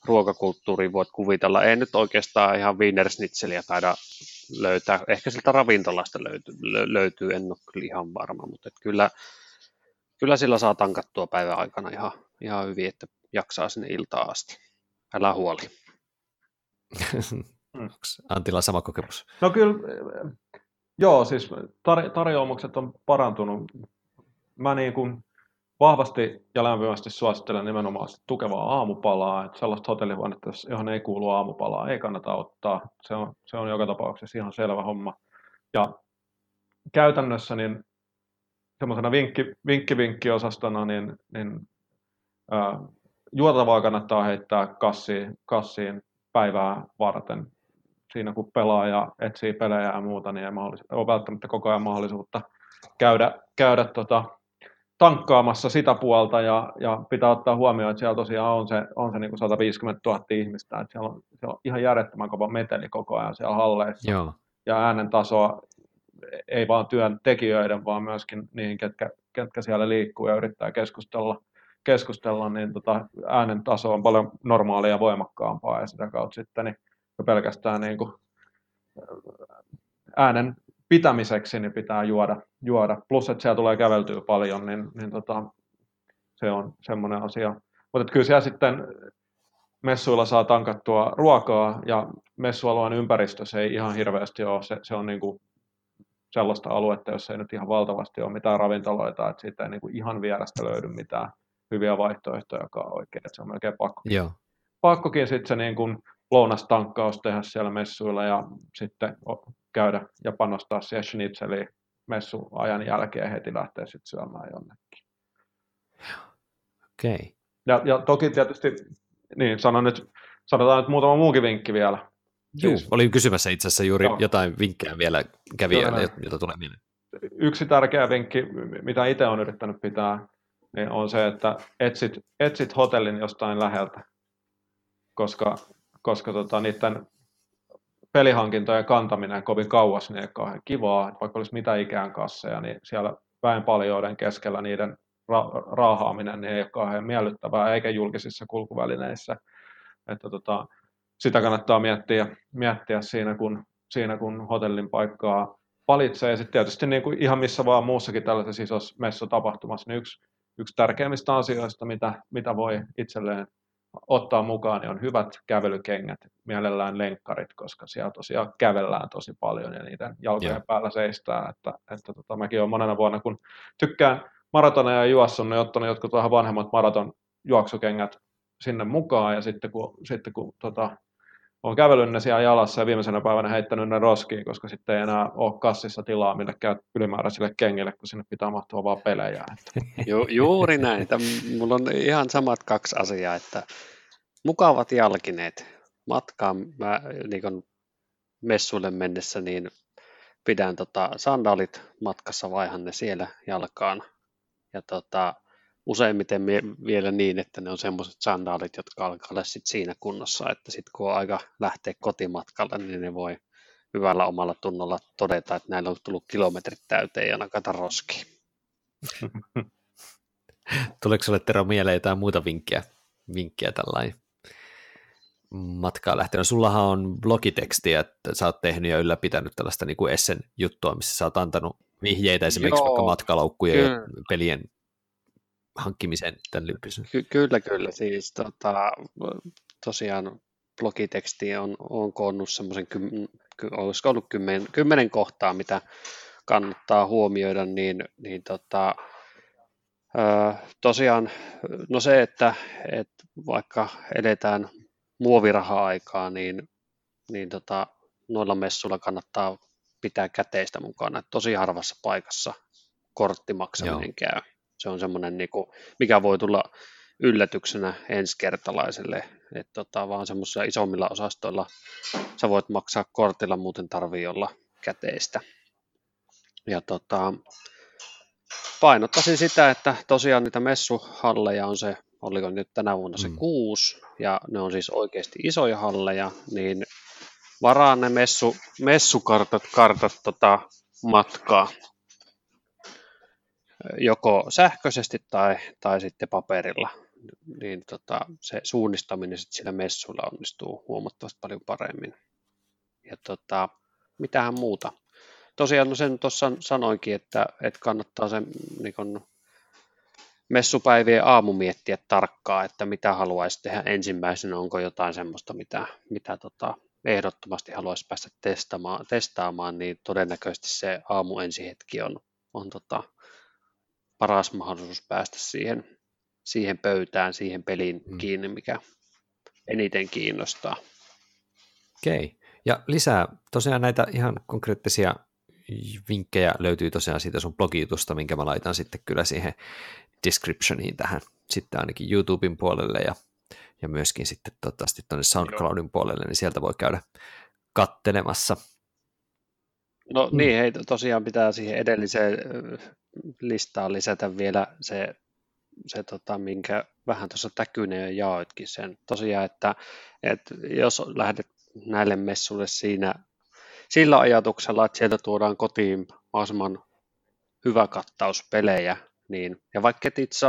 ruokakulttuuriin voit kuvitella. Ei nyt oikeastaan ihan wienersnitzeliä taida löytää. Ehkä siltä ravintolasta löytyy, löytyy en ole kyllä ihan varma, mutta kyllä, kyllä sillä saa tankattua päivän aikana ihan, ihan hyvin, että jaksaa sinne iltaan asti. Älä huoli. Mm. Antilla sama kokemus? No kyllä, joo, siis tar- tarjoamukset on parantunut. Mä niin kuin vahvasti ja lämpimästi suosittelen nimenomaan tukevaa aamupalaa, että sellaista hotellihuonetta, johon ei kuulu aamupalaa, ei kannata ottaa. Se on, se on joka tapauksessa ihan selvä homma. Ja käytännössä niin semmoisena vinkki, vinkki, vinkki-osastona, niin, niin ää, juotavaa kannattaa heittää kassiin, kassiin päivää varten. Siinä kun pelaa ja etsii pelejä ja muuta, niin ei ole välttämättä koko ajan mahdollisuutta käydä, käydä tota, tankkaamassa sitä puolta ja, ja pitää ottaa huomioon, että siellä tosiaan on se, on se niin kuin 150 000 ihmistä, että siellä on, siellä on ihan järjettömän kova meteli koko ajan siellä halleissa Joo. ja äänen tasoa ei vaan työntekijöiden, vaan myöskin niihin, ketkä, ketkä siellä liikkuu ja yrittää keskustella, keskustella niin tota, äänen taso on paljon normaalia ja voimakkaampaa ja sitä kautta sitten niin pelkästään niin kuin äänen pitämiseksi niin pitää juoda, juoda. Plus, että siellä tulee käveltyä paljon, niin, niin tota, se on semmoinen asia. Mutta kyllä siellä sitten messuilla saa tankattua ruokaa ja messualueen ympäristössä ei ihan hirveästi ole. Se, se on niin kuin sellaista aluetta, jossa ei nyt ihan valtavasti ole mitään ravintoloita, että siitä ei niin kuin ihan vierestä löydy mitään hyviä vaihtoehtoja oikein. Että se on melkein pakko. Joo. Pakkokin sitten se niin kuin lounastankkaus tehdä siellä messuilla ja sitten käydä ja panostaa siihen schnitzeliin messuajan jälkeen heti lähteä sitten syömään jonnekin. Okei. Okay. Ja, ja toki tietysti, niin sanon nyt, sanotaan nyt muutama muukin vinkki vielä. Joo, siis, olin kysymässä itse asiassa juuri joo. jotain vinkkejä vielä kävijöille, jota tulee mieleen. Yksi tärkeä vinkki, mitä itse olen yrittänyt pitää, niin on se, että etsit, etsit hotellin jostain läheltä, koska, koska tota, niiden pelihankintojen kantaminen kovin kauas niin ei kauhean kivaa, vaikka olisi mitä ikään kasseja, niin siellä väenpaljouden keskellä niiden ra- raahaaminen niin ei ole kauhean miellyttävää, eikä julkisissa kulkuvälineissä. Että tota, sitä kannattaa miettiä, miettiä siinä, kun, siinä, kun hotellin paikkaa valitsee. Ja sitten tietysti niin kuin ihan missä vaan muussakin tällaisessa isossa messutapahtumassa, niin yksi, yksi tärkeimmistä asioista, mitä, mitä voi itselleen ottaa mukaan, niin on hyvät kävelykengät, mielellään lenkkarit, koska siellä tosiaan kävellään tosi paljon ja niiden jalkojen yeah. päällä seistää. Että, että tota, mäkin olen monena vuonna, kun tykkään maratoneja juossa, niin ottanut jotkut vähän vanhemmat maraton juoksukengät sinne mukaan ja sitten kun, sitten kun tota, olen kävellyt ne siellä jalassa ja viimeisenä päivänä heittänyt ne roskiin, koska sitten ei enää ole kassissa tilaa millekään ylimääräisille kengille, kun sinne pitää mahtua vaan pelejä. Ju, juuri näin. Mulla on ihan samat kaksi asiaa, että mukavat jalkineet. Matkaan mä niin messuille mennessä niin pidän tota, sandaalit matkassa, vaihan ne siellä jalkaan. Ja tota, useimmiten vielä niin, että ne on semmoiset sandaalit, jotka alkaa olla sit siinä kunnossa, että sitten kun on aika lähteä kotimatkalle, niin ne voi hyvällä omalla tunnolla todeta, että näillä on tullut kilometrit täyteen ja nakata roskiin. Tuleeko sinulle Tero mieleen jotain muuta vinkkiä, vinkkiä tällainen matkaa lähtenyt? Sullahan on blogitekstiä, että sä oot tehnyt ja ylläpitänyt tällaista niin kuin Essen juttua, missä sä oot antanut vihjeitä esimerkiksi Joo, vaikka matkalaukkujen ja pelien hankkimiseen tämän lyppisen. Ky- kyllä, kyllä. Siis tota, tosiaan blogiteksti on, on koonnut semmoisen, kym, olisiko ollut kymmen, kymmenen kohtaa, mitä kannattaa huomioida, niin, niin tota, ö, tosiaan no se, että, että vaikka edetään muoviraha-aikaa, niin, niin tota, noilla messuilla kannattaa pitää käteistä mukana. Tosi harvassa paikassa korttimaksaminen Joo. käy se on semmoinen, niin kuin, mikä voi tulla yllätyksenä ensikertalaiselle, että tota, vaan semmoisilla isommilla osastoilla sä voit maksaa kortilla, muuten tarvii olla käteistä. Ja tota, painottaisin sitä, että tosiaan niitä messuhalleja on se, oliko nyt tänä vuonna se mm. kuusi, ja ne on siis oikeasti isoja halleja, niin varaa ne messu, messukartat kartat tota, matkaa joko sähköisesti tai, tai sitten paperilla, niin tota, se suunnistaminen sitten siellä messuilla onnistuu huomattavasti paljon paremmin. Ja tota, mitähän muuta. Tosiaan no sen tuossa sanoinkin, että, että kannattaa sen niin kun, messupäivien aamu miettiä tarkkaan, että mitä haluaisi tehdä ensimmäisenä, onko jotain semmoista, mitä, mitä tota, ehdottomasti haluaisi päästä testaamaan, testaamaan, niin todennäköisesti se aamu ensihetki on, on tota, paras mahdollisuus päästä siihen, siihen pöytään, siihen peliin mm. kiinni, mikä eniten kiinnostaa. Okei. Okay. Ja lisää tosiaan näitä ihan konkreettisia vinkkejä löytyy tosiaan siitä sun blogitusta, minkä mä laitan sitten kyllä siihen descriptioniin tähän sitten ainakin YouTuben puolelle ja, ja myöskin sitten toivottavasti tuonne SoundCloudin puolelle, niin sieltä voi käydä kattelemassa. No mm. niin, hei, tosiaan pitää siihen edelliseen listaan lisätä vielä se, se tota, minkä vähän tuossa Täkynen ja jaoitkin sen. Tosiaan, että, että jos lähdet näille messuille siinä sillä ajatuksella, että sieltä tuodaan kotiin mahdollisimman hyvä kattaus pelejä, niin, ja vaikka et itse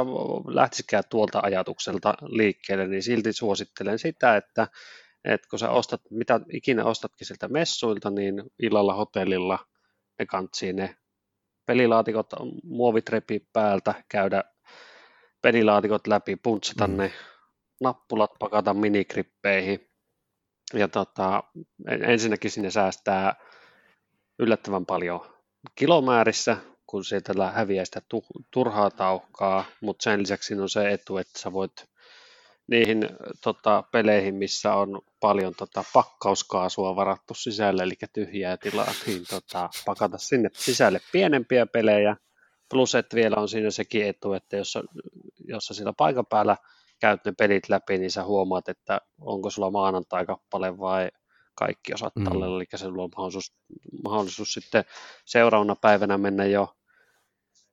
lähtisikään tuolta ajatukselta liikkeelle, niin silti suosittelen sitä, että, että kun sä ostat, mitä ikinä ostatkin sieltä messuilta, niin illalla hotellilla ne kantsii ne pelilaatikot, muovit repii päältä, käydä pelilaatikot läpi, puntsata mm. ne nappulat, pakata minikrippeihin, ja tota, ensinnäkin sinne säästää yllättävän paljon kilomäärissä, kun sieltä häviää sitä turhaa tauhkaa, mutta sen lisäksi on se etu, että sä voit niihin tota, peleihin, missä on paljon tota, pakkauskaasua varattu sisälle, eli tyhjää tilaa, niin tota, pakata sinne sisälle pienempiä pelejä, plus että vielä on siinä sekin etu, että jos, jos sä siellä paikan päällä käyt ne pelit läpi, niin sä huomaat, että onko sulla maanantai-kappale vai kaikki osat mm. tallella, eli sulla on mahdollisuus, mahdollisuus sitten seuraavana päivänä mennä jo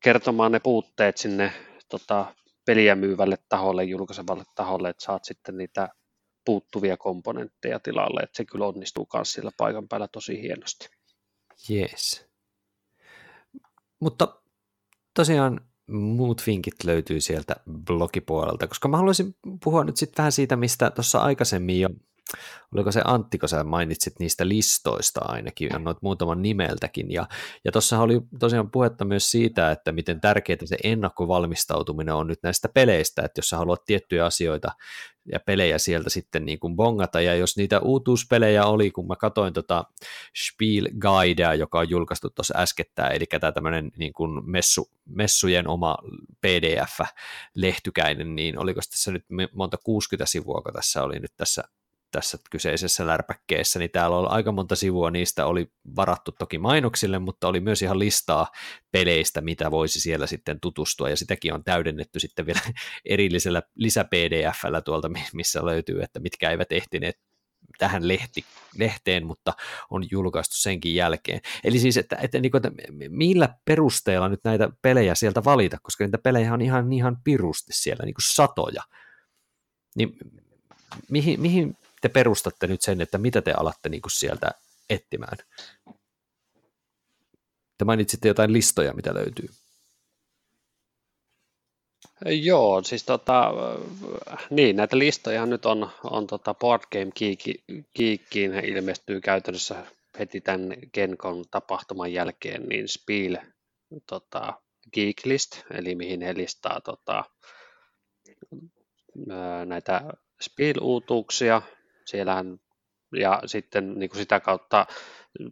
kertomaan ne puutteet sinne tota, peliä myyvälle taholle, julkaisevalle taholle, että saat sitten niitä puuttuvia komponentteja tilalle, että se kyllä onnistuu myös sillä paikan päällä tosi hienosti. Yes. Mutta tosiaan muut vinkit löytyy sieltä blogipuolelta, koska mä haluaisin puhua nyt sitten vähän siitä, mistä tuossa aikaisemmin jo, oliko se Antti, kun sä mainitsit niistä listoista ainakin, annoit muutaman nimeltäkin, ja, ja tuossa oli tosiaan puhetta myös siitä, että miten tärkeää se ennakkovalmistautuminen on nyt näistä peleistä, että jos sä haluat tiettyjä asioita ja pelejä sieltä sitten niin kuin bongata, ja jos niitä uutuuspelejä oli, kun mä katsoin tota Spiel Guidea, joka on julkaistu tuossa äskettäin, eli tämä tämmöinen niin kuin messu, messujen oma PDF-lehtykäinen, niin oliko tässä nyt monta 60 sivua, kun tässä oli nyt tässä tässä kyseisessä lärpäkkeessä, niin täällä on aika monta sivua, niistä oli varattu toki mainoksille, mutta oli myös ihan listaa peleistä, mitä voisi siellä sitten tutustua, ja sitäkin on täydennetty sitten vielä erillisellä lisä-pdfllä tuolta, missä löytyy, että mitkä eivät ehtineet tähän lehti, lehteen, mutta on julkaistu senkin jälkeen. Eli siis, että, että, niin kuin, että millä perusteella nyt näitä pelejä sieltä valita, koska niitä pelejä on ihan, ihan pirusti siellä, niin kuin satoja. Niin mihin, mihin te perustatte nyt sen, että mitä te alatte niin kuin sieltä etsimään? Te mainitsitte jotain listoja, mitä löytyy. Joo, siis tota, niin, näitä listoja nyt on, on tota Board Game Geekiin ilmestyy käytännössä heti tämän Gencon tapahtuman jälkeen, niin Spiel tota, Geek List, eli mihin he listaa tota, näitä Spiel-uutuuksia, siellähän ja sitten niin kuin sitä kautta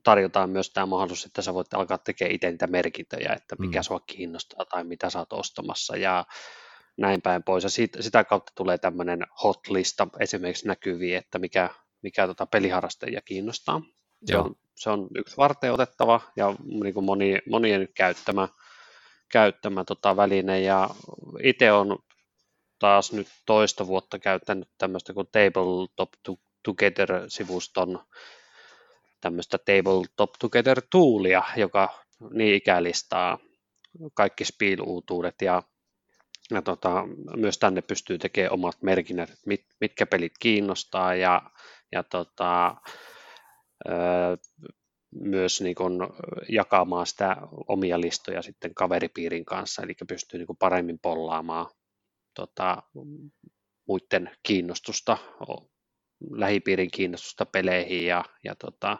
tarjotaan myös tämä mahdollisuus, että sä voit alkaa tekemään itse niitä merkintöjä, että mikä mm. sua kiinnostaa tai mitä sä oot ostamassa ja näin päin pois. Ja siitä, sitä kautta tulee tämmöinen hotlista esimerkiksi näkyviä, että mikä, mikä tota peliharrastajia kiinnostaa. Se on, se on yksi varten otettava ja niin kuin moni, monien käyttämä, käyttämä tota väline ja itse on taas nyt toista vuotta käyttänyt tämmöistä kuin Tabletop Together-sivuston tämmöistä Tabletop Together-toolia, joka niin ikälistaa kaikki spiel-uutuudet ja, ja tota, myös tänne pystyy tekemään omat merkinnät, mit, mitkä pelit kiinnostaa ja, ja tota, öö, myös niin kun jakamaan sitä omia listoja sitten kaveripiirin kanssa, eli pystyy niin paremmin pollaamaan tota, muiden kiinnostusta, lähipiirin kiinnostusta peleihin ja, ja tota,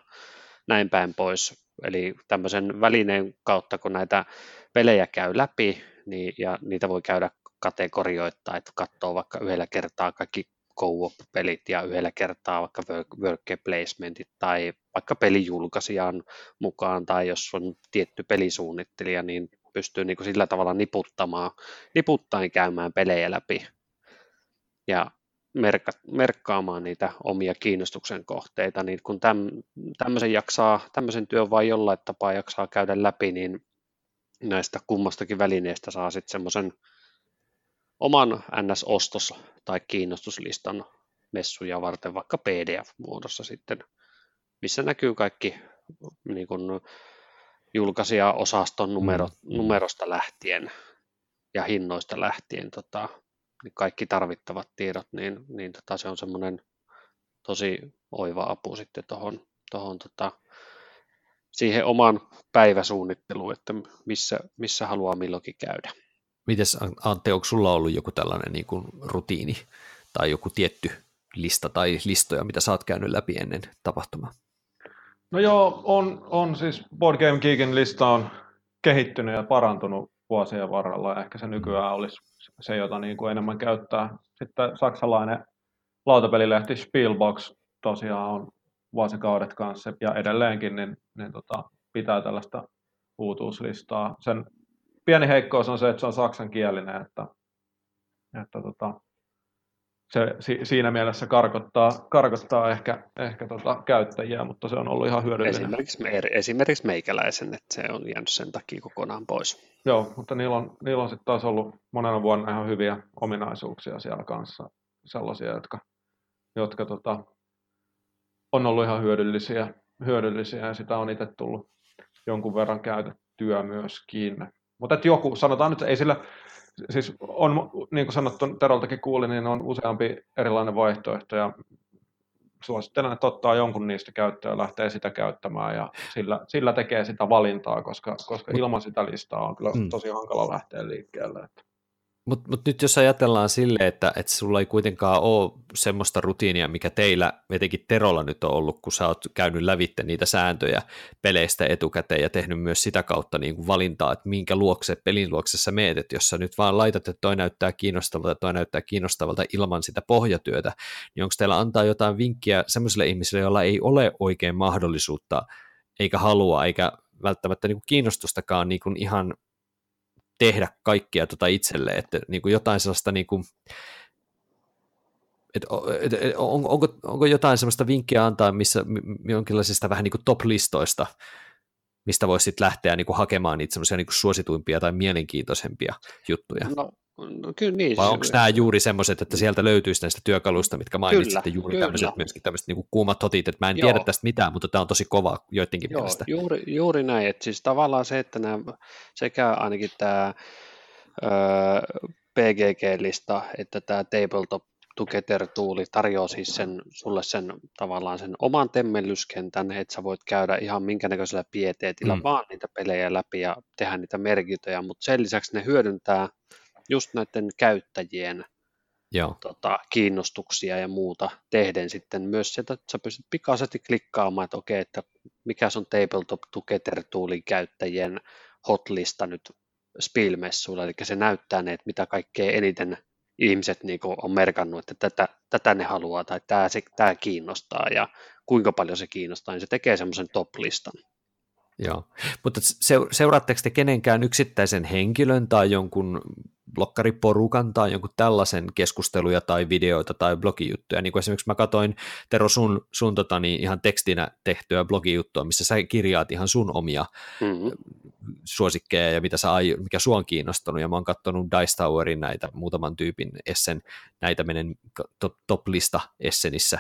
näin päin pois. Eli tämmöisen välineen kautta, kun näitä pelejä käy läpi, niin, ja niitä voi käydä kategorioittain, että katsoo vaikka yhdellä kertaa kaikki co-op-pelit ja yhdellä kertaa vaikka worker placementit tai vaikka pelijulkaisijan mukaan tai jos on tietty pelisuunnittelija, niin pystyy niin kuin sillä tavalla niputtamaan, niputtaen käymään pelejä läpi. Ja merkka, merkkaamaan niitä omia kiinnostuksen kohteita, niin kun täm, tämmöisen, jaksaa, tämmöisen työn vain jollain tapaa jaksaa käydä läpi, niin näistä kummastakin välineistä saa sitten semmoisen oman NS-ostos- tai kiinnostuslistan messuja varten vaikka PDF-muodossa sitten, missä näkyy kaikki niin kun, julkaisija-osaston numero, mm. numerosta lähtien ja hinnoista lähtien tota, niin kaikki tarvittavat tiedot, niin, niin tota, se on semmoinen tosi oiva apu sitten tuohon tohon, tota, siihen oman päiväsuunnitteluun, että missä, missä haluaa milloinkin käydä. Mites Antti, onko sulla ollut joku tällainen niin kuin rutiini tai joku tietty lista tai listoja, mitä sä oot käynyt läpi ennen tapahtumaa? No joo, on, on siis Board Game Geekin lista on kehittynyt ja parantunut vuosien varrella ehkä se nykyään olisi se, jota niin kuin enemmän käyttää. Sitten saksalainen lautapelilehti Spielbox tosiaan on vuosikaudet kanssa ja edelleenkin niin, niin tota, pitää tällaista uutuuslistaa. Sen pieni heikkous on se, että se on saksankielinen, että, että tota, se si, siinä mielessä karkottaa, karkottaa ehkä, ehkä tota käyttäjiä, mutta se on ollut ihan hyödyllinen. Esimerkiksi, me, esimerkiksi meikäläisen, että se on jäänyt sen takia kokonaan pois. Joo, mutta niillä on, niillä on sitten taas ollut monena vuonna ihan hyviä ominaisuuksia siellä kanssa, sellaisia, jotka, jotka tota, on ollut ihan hyödyllisiä, hyödyllisiä ja sitä on itse tullut jonkun verran käytettyä myöskin. Mutta joku, sanotaan nyt, ei sillä, siis on, niin kuin sanottu, Teroltakin kuuli, niin on useampi erilainen vaihtoehto ja suosittelen, että ottaa jonkun niistä käyttöön ja lähtee sitä käyttämään ja sillä, sillä tekee sitä valintaa, koska, koska ilman sitä listaa on kyllä mm. tosi hankala lähteä liikkeelle. Että. Mutta mut nyt jos ajatellaan sille, että, että sulla ei kuitenkaan ole semmoista rutiinia, mikä teillä, etenkin Terolla nyt on ollut, kun sä oot käynyt lävitte niitä sääntöjä peleistä etukäteen ja tehnyt myös sitä kautta niin kuin valintaa, että minkä luokse, pelin luokse sä meet, että jos sä nyt vaan laitat, että toi näyttää kiinnostavalta, toi näyttää kiinnostavalta ilman sitä pohjatyötä, niin onko teillä antaa jotain vinkkiä semmoisille ihmisille, joilla ei ole oikein mahdollisuutta eikä halua, eikä välttämättä niin kuin kiinnostustakaan niin kuin ihan tehdä kaikkia tota itselle, että niin kuin jotain sellaista niin kuin, et, et, et, on, onko, onko jotain sellaista vinkkiä antaa, missä jonkinlaisista vähän niin kuin top-listoista, mistä voisi sitten lähteä niin kuin hakemaan niitä semmoisia niin suosituimpia tai mielenkiintoisempia juttuja? No, No, kyllä niin. Vai onko nämä juuri semmoiset, että sieltä löytyisi näistä työkaluista, mitkä mainitsitte, kyllä, juuri kyllä. tämmöiset myöskin tämmöiset niin kuumat hotit, että mä en Joo. tiedä tästä mitään, mutta tämä on tosi kova joidenkin Joo, mielestä. Juuri, juuri näin, että siis tavallaan se, että nämä, sekä ainakin tämä ö, PGG-lista, että tämä Tabletop Together tuuli tarjoaa siis sen, sulle sen tavallaan sen oman temmellyskentän, että sä voit käydä ihan minkä näköisellä pieteetillä mm. vaan niitä pelejä läpi ja tehdä niitä merkintöjä, mutta sen lisäksi ne hyödyntää just näiden käyttäjien Joo. Tota, kiinnostuksia ja muuta tehden sitten myös sitä, että sä pystyt pikaisesti klikkaamaan, että okei, että mikä on Tabletop Together Toolin käyttäjien hotlista nyt Spielmessuilla, eli se näyttää ne, että mitä kaikkea eniten ihmiset niin on merkannut, että tätä, tätä ne haluaa tai tämä, se, tämä kiinnostaa ja kuinka paljon se kiinnostaa, niin se tekee semmoisen top-listan. Joo, mutta seuraatteko te kenenkään yksittäisen henkilön tai jonkun blokkariporukan tai jonkun tällaisen keskusteluja tai videoita tai blogijuttuja, niin kuin esimerkiksi mä katsoin Tero sun, sun tota, niin ihan tekstinä tehtyä blogijuttua, missä sä kirjaat ihan sun omia mm-hmm. suosikkeja ja mitä sä ai, mikä sua on kiinnostunut, ja mä oon katsonut Dice Towerin näitä muutaman tyypin Essen, näitä menen top, top-lista Essenissä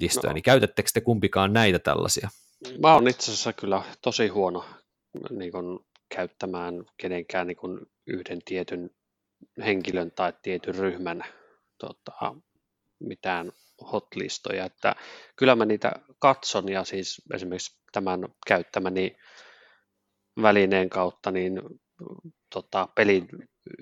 listoja, no. niin käytättekö te kumpikaan näitä tällaisia? Mä oon itse asiassa kyllä tosi huono niin kun, käyttämään kenenkään niin kun, yhden tietyn henkilön tai tietyn ryhmän tota, mitään hotlistoja, että kyllä mä niitä katson ja siis esimerkiksi tämän käyttämäni välineen kautta niin tota, pelin,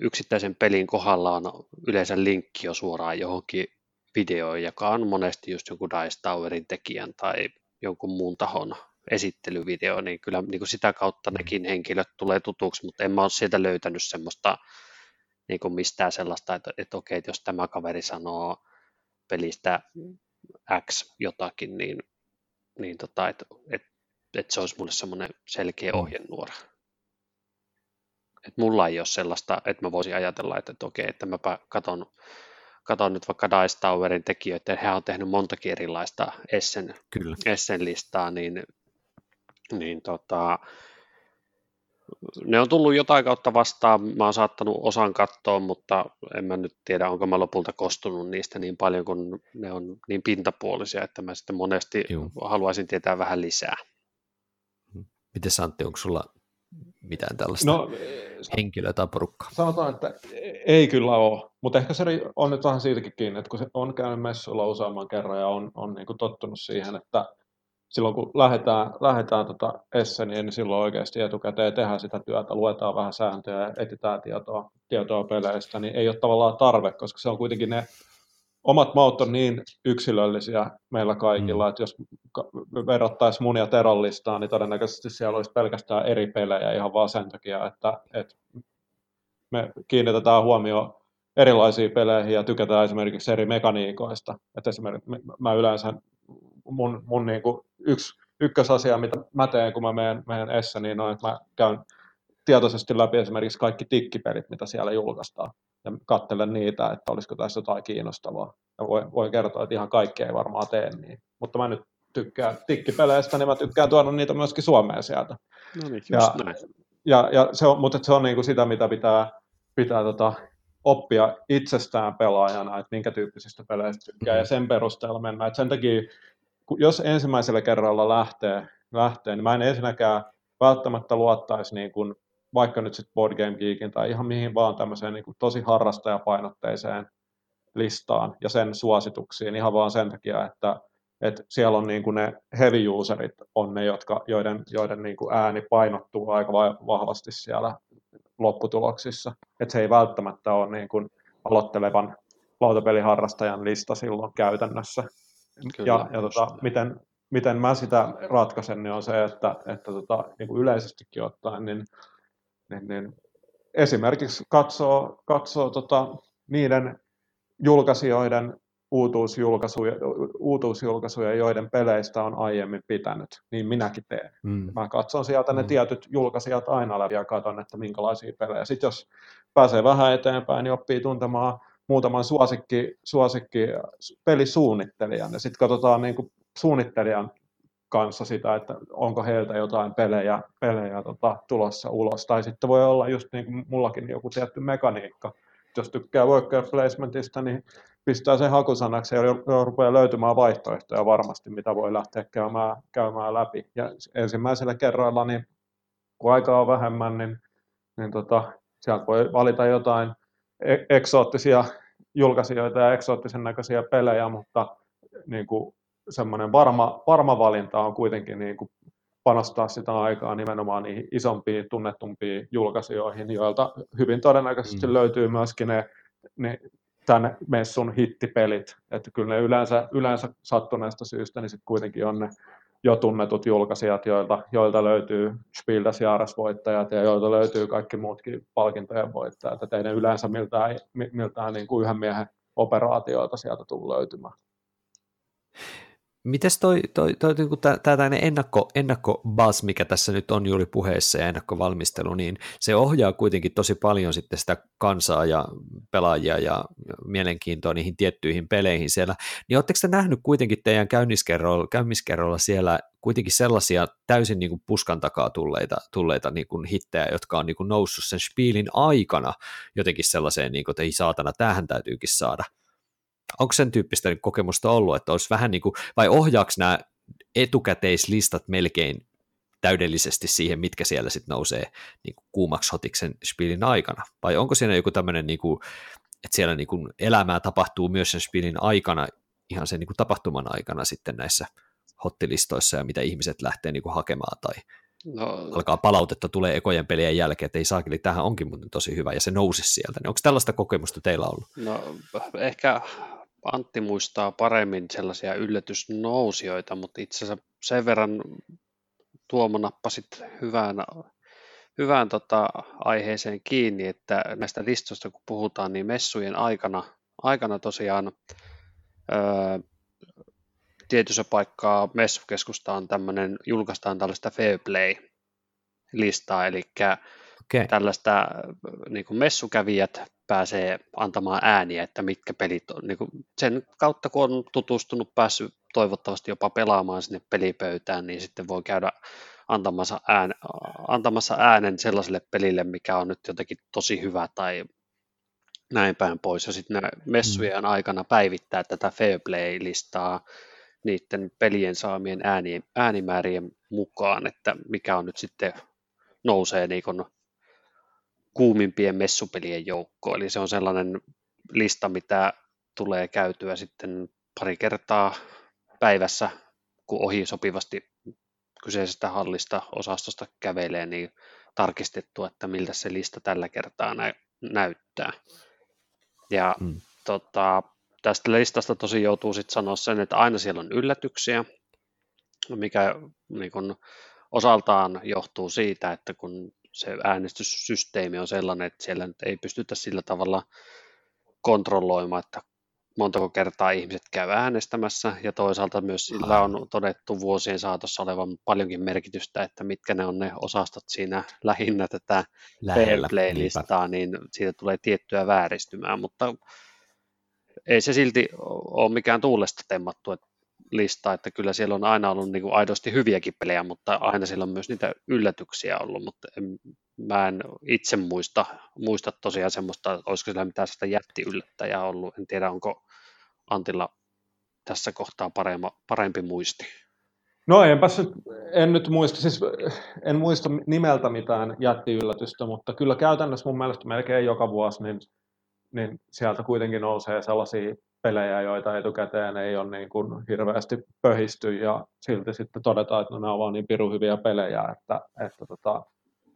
yksittäisen pelin kohdalla on yleensä linkki jo suoraan johonkin videoon, joka on monesti just joku Dice Towerin tekijän tai jonkun muun tahon esittelyvideo, niin kyllä niin kuin sitä kautta mm. nekin henkilöt tulee tutuksi, mutta en mä ole sieltä löytänyt semmoista niin kuin mistään sellaista, että, että okei, että jos tämä kaveri sanoo pelistä X jotakin, niin, niin tota, että, että, että se olisi mulle semmoinen selkeä mm. ohjenuora. Että mulla ei ole sellaista, että mä voisin ajatella, että, että okei, että mäpä katon katson nyt vaikka Dice Towerin tekijöitä, he on tehnyt montakin erilaista Essen, Kyllä. Essen listaa, niin, niin tota, ne on tullut jotain kautta vastaan, mä oon saattanut osan katsoa, mutta en mä nyt tiedä, onko mä lopulta kostunut niistä niin paljon, kun ne on niin pintapuolisia, että mä sitten monesti Juu. haluaisin tietää vähän lisää. Miten Santti, onko sulla mitään tällaista no, henkilöä tai porukkaa? Sanotaan, että ei kyllä ole, mutta ehkä se on nyt vähän siitäkin kiinni, että kun se on käynyt messuilla useamman kerran ja on, on niin kuin tottunut siihen, että silloin kun lähdetään, lähdetään tota Esseniin, niin silloin oikeasti etukäteen tehdään sitä työtä, luetaan vähän sääntöjä ja etsitään tietoa, tietoa peleistä, niin ei ole tavallaan tarve, koska se on kuitenkin ne omat maut on niin yksilöllisiä meillä kaikilla, mm. että jos verrattaisiin mun ja Teron listaa, niin todennäköisesti siellä olisi pelkästään eri pelejä ihan vaan sen takia, että, että me kiinnitetään huomioon erilaisiin peleihin ja tykätään esimerkiksi eri mekaniikoista. Että esimerkiksi mä yleensä mun, mun niin kuin yksi ykkösasia, mitä mä teen, kun mä menen, menen Essä, niin on, että mä käyn tietoisesti läpi esimerkiksi kaikki tikkipelit, mitä siellä julkaistaan. Ja katselen niitä, että olisiko tässä jotain kiinnostavaa. Ja voin, voin kertoa, että ihan kaikkea ei varmaan tee niin. Mutta mä nyt tykkään tikkipeleistä, niin mä tykkään tuoda niitä myöskin Suomeen sieltä. No niin, just ja, näin. Ja, ja se on, mutta se on niin kuin sitä, mitä pitää, pitää tota, oppia itsestään pelaajana, että minkä tyyppisistä peleistä tykkää, mm-hmm. ja sen perusteella mennään. Et sen takia jos ensimmäisellä kerralla lähtee, lähtee niin mä en ensinnäkään välttämättä luottaisi niin kuin, vaikka nyt sitten Board Game Geekin tai ihan mihin vaan tämmöiseen niin kuin tosi harrastajapainotteiseen listaan ja sen suosituksiin ihan vaan sen takia, että, että siellä on niin kuin ne heavy userit on ne, jotka, joiden, joiden niin kuin ääni painottuu aika vahvasti siellä lopputuloksissa. Että se ei välttämättä ole niin kuin aloittelevan lautapeliharrastajan lista silloin käytännössä. Kyllä, ja, ja tota, miten, miten mä sitä ratkaisen, niin on se, että, että tota, niin kuin yleisestikin ottaen, niin, niin, niin esimerkiksi katsoo, katsoo tota, niiden julkaisijoiden uutuusjulkaisuja, uutuusjulkaisuja, joiden peleistä on aiemmin pitänyt, niin minäkin teen. Mm. Mä katson sieltä ne mm. tietyt julkaisijat aina läpi ja katson, että minkälaisia pelejä. Sitten jos pääsee vähän eteenpäin, niin oppii tuntemaan muutaman suosikki, suosikki pelisuunnittelijan ja sitten katsotaan niin kuin suunnittelijan kanssa sitä, että onko heiltä jotain pelejä, pelejä tota, tulossa ulos. Tai sitten voi olla just niin kuin mullakin joku tietty mekaniikka. Jos tykkää worker placementista, niin pistää sen hakusanaksi ja rupeaa löytymään vaihtoehtoja varmasti, mitä voi lähteä käymään, käymään läpi. Ja ensimmäisellä kerralla, niin kun aikaa on vähemmän, niin, niin tota, sieltä voi valita jotain E- eksoottisia julkaisijoita ja eksoottisen näköisiä pelejä, mutta niin kuin semmoinen varma, varma valinta on kuitenkin niin kuin panostaa sitä aikaa nimenomaan niihin isompiin, tunnettumpiin julkaisijoihin, joilta hyvin todennäköisesti mm. löytyy myöskin ne, ne tämän messun hittipelit. Että kyllä ne yleensä, yleensä sattuneesta syystä, niin sitten kuitenkin on ne jo tunnetut julkaisijat, joilta, joilta löytyy Spiel des voittajat ja joilta löytyy kaikki muutkin palkintojen voittajat. Että ei ne yleensä miltään, miltään niin kuin yhden miehen operaatioita sieltä tule löytymään. Mites toi, toi, toi niin tämä ennakko, ennakkobuzz, mikä tässä nyt on juuri puheessa ja ennakkovalmistelu, niin se ohjaa kuitenkin tosi paljon sitten sitä kansaa ja pelaajia ja mielenkiintoa niihin tiettyihin peleihin siellä. Niin oletteko te nähnyt kuitenkin teidän käynniskerrolla, käynniskerrolla siellä kuitenkin sellaisia täysin niin kuin puskan takaa tulleita, tulleita niin kuin hittejä, jotka on niin kuin noussut sen spiilin aikana jotenkin sellaiseen, niin kuin, että ei saatana, tähän täytyykin saada – onko sen tyyppistä kokemusta ollut, että olisi vähän niin kuin, vai ohjaako nämä etukäteislistat melkein täydellisesti siihen, mitkä siellä sitten nousee niin kuin kuumaksi hotiksen spielin aikana, vai onko siinä joku tämmöinen, niin kuin, että siellä niin kuin elämää tapahtuu myös sen spielin aikana, ihan sen niin kuin tapahtuman aikana sitten näissä hottilistoissa ja mitä ihmiset lähtee niin kuin hakemaan tai No, alkaa palautetta tulee ekojen pelien jälkeen, että ei saakeli, tähän onkin muuten tosi hyvä ja se nousi sieltä. Niin onko tällaista kokemusta teillä ollut? No ehkä Antti muistaa paremmin sellaisia yllätysnousijoita, mutta itse asiassa sen verran Tuomo nappasit hyvään, hyvään tota, aiheeseen kiinni, että näistä listoista kun puhutaan, niin messujen aikana, aikana tosiaan öö, tietyssä paikkaa messukeskusta on tämmöinen, julkaistaan tällaista fair play-listaa, eli okay. tällaista niin kuin messukävijät pääsee antamaan ääniä, että mitkä pelit on. Niin kuin sen kautta, kun on tutustunut, päässyt toivottavasti jopa pelaamaan sinne pelipöytään, niin sitten voi käydä antamassa, ään, antamassa äänen sellaiselle pelille, mikä on nyt jotenkin tosi hyvä tai näin päin pois. Ja sitten messujen mm. aikana päivittää tätä Fairplay-listaa niiden pelien saamien ääni, äänimäärien mukaan, että mikä on nyt sitten nousee niin kuumimpien messupelien joukkoon. Eli se on sellainen lista, mitä tulee käytyä sitten pari kertaa päivässä, kun ohi sopivasti kyseisestä hallista osastosta kävelee, niin tarkistettu, että miltä se lista tällä kertaa nä- näyttää. Ja mm. tota, tästä listasta tosi joutuu sitten sanoa sen, että aina siellä on yllätyksiä, mikä niin kun, osaltaan johtuu siitä, että kun se äänestyssysteemi on sellainen, että siellä nyt ei pystytä sillä tavalla kontrolloimaan, että montako kertaa ihmiset käy äänestämässä, ja toisaalta myös sillä on todettu vuosien saatossa olevan paljonkin merkitystä, että mitkä ne on ne osastot siinä lähinnä tätä play-listaa, niin siitä tulee tiettyä vääristymää, mutta ei se silti ole mikään tuulesta temmattu että lista, että kyllä siellä on aina ollut niin kuin aidosti hyviäkin pelejä, mutta aina siellä on myös niitä yllätyksiä ollut, mutta en, mä en itse muista, muista tosiaan semmoista, olisiko siellä mitään sitä jättiyllättäjää ollut, en tiedä onko Antilla tässä kohtaa parempi, parempi muisti. No enpä en nyt muista, siis en muista nimeltä mitään jättiyllätystä, mutta kyllä käytännössä mun mielestä melkein joka vuosi niin, niin sieltä kuitenkin nousee sellaisia pelejä, joita etukäteen ei ole niin kuin hirveästi pöhisty ja silti sitten todetaan, että no, nämä ovat niin pirun hyviä pelejä, että, että tota,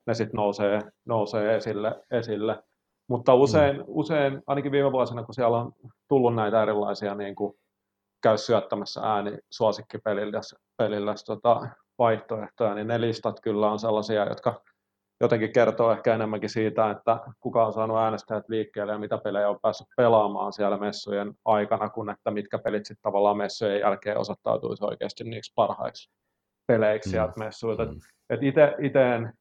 ne sitten nousee, nousee esille, esille. Mutta usein, mm. usein, ainakin viime vuosina, kun siellä on tullut näitä erilaisia niin kuin käy syöttämässä ääni suosikkipelillä pelillä, tota, vaihtoehtoja, niin ne listat kyllä on sellaisia, jotka jotenkin kertoo ehkä enemmänkin siitä, että kuka on saanut äänestäjät liikkeelle ja mitä pelejä on päässyt pelaamaan siellä messujen aikana, kun että mitkä pelit sitten tavallaan messujen jälkeen osoittautuisi oikeasti niiksi parhaiksi peleiksi mm. sieltä messuilta. Mm. Itse en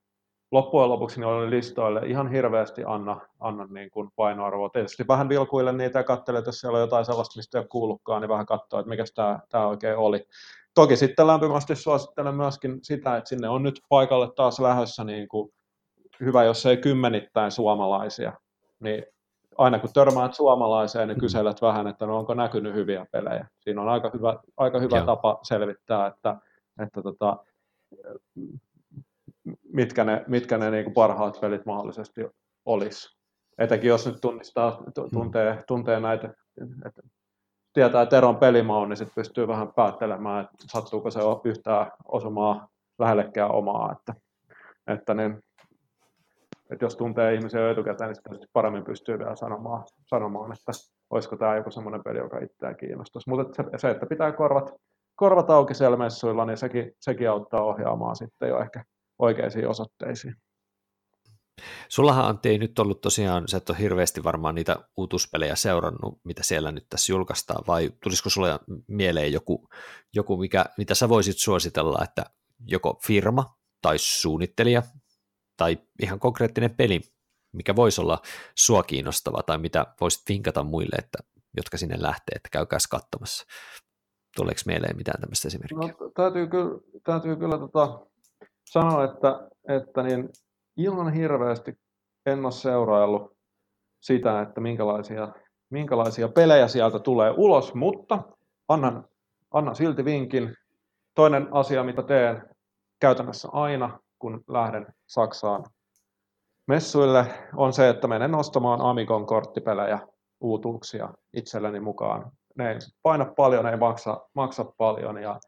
loppujen lopuksi niin listoille ihan hirveästi anna, anna niin kuin painoarvoa. Tietysti vähän vilkuille niitä ja katsele, että jos siellä on jotain sellaista, mistä ei ole kuullutkaan, niin vähän katsoa, että mikä tämä, tämä oikein oli. Toki sitten lämpimästi suosittelen myöskin sitä, että sinne on nyt paikalle taas lähdössä niin kuin hyvä, jos ei kymmenittäin suomalaisia, niin aina kun törmäät suomalaiseen, niin mm. kyselet vähän, että no onko näkynyt hyviä pelejä. Siinä on aika hyvä, aika hyvä tapa selvittää, että, että tota, mitkä ne, mitkä ne niin kuin parhaat pelit mahdollisesti olisi. Etenkin jos nyt tunnistaa, mm. tuntee, tuntee näitä, että tietää Teron pelimaun, niin sitten pystyy vähän päättelemään, että sattuuko se yhtään osumaan lähellekään omaa. Että, että niin, että jos tuntee ihmisiä jo etukäteen, niin sitten paremmin pystyy vielä sanomaan, sanomaan että olisiko tämä joku semmoinen peli, joka itseään kiinnostaisi. Mutta se, että pitää korvat, korvat auki siellä messuilla, niin sekin, sekin auttaa ohjaamaan sitten jo ehkä oikeisiin osoitteisiin. Sullahan Antti ei nyt ollut tosiaan, sä et ole hirveästi varmaan niitä uutuspelejä seurannut, mitä siellä nyt tässä julkaistaan, vai tulisiko sulle mieleen joku, joku mikä, mitä sä voisit suositella, että joko firma tai suunnittelija tai ihan konkreettinen peli, mikä voisi olla sua kiinnostava tai mitä voisit vinkata muille, että, jotka sinne lähtee, että käykääs katsomassa. Tuleeko mieleen mitään tämmöistä esimerkkiä? No, täytyy kyllä, täytyy kyllä tota, sanoa, että, että niin ihan hirveästi en ole seuraillut sitä, että minkälaisia, minkälaisia pelejä sieltä tulee ulos, mutta annan, annan silti vinkin. Toinen asia, mitä teen käytännössä aina, kun lähden Saksaan messuille, on se, että menen ostamaan Amigon korttipelejä, uutuuksia itselleni mukaan. Ne ei paina paljon, ne ei maksa, maksa paljon ja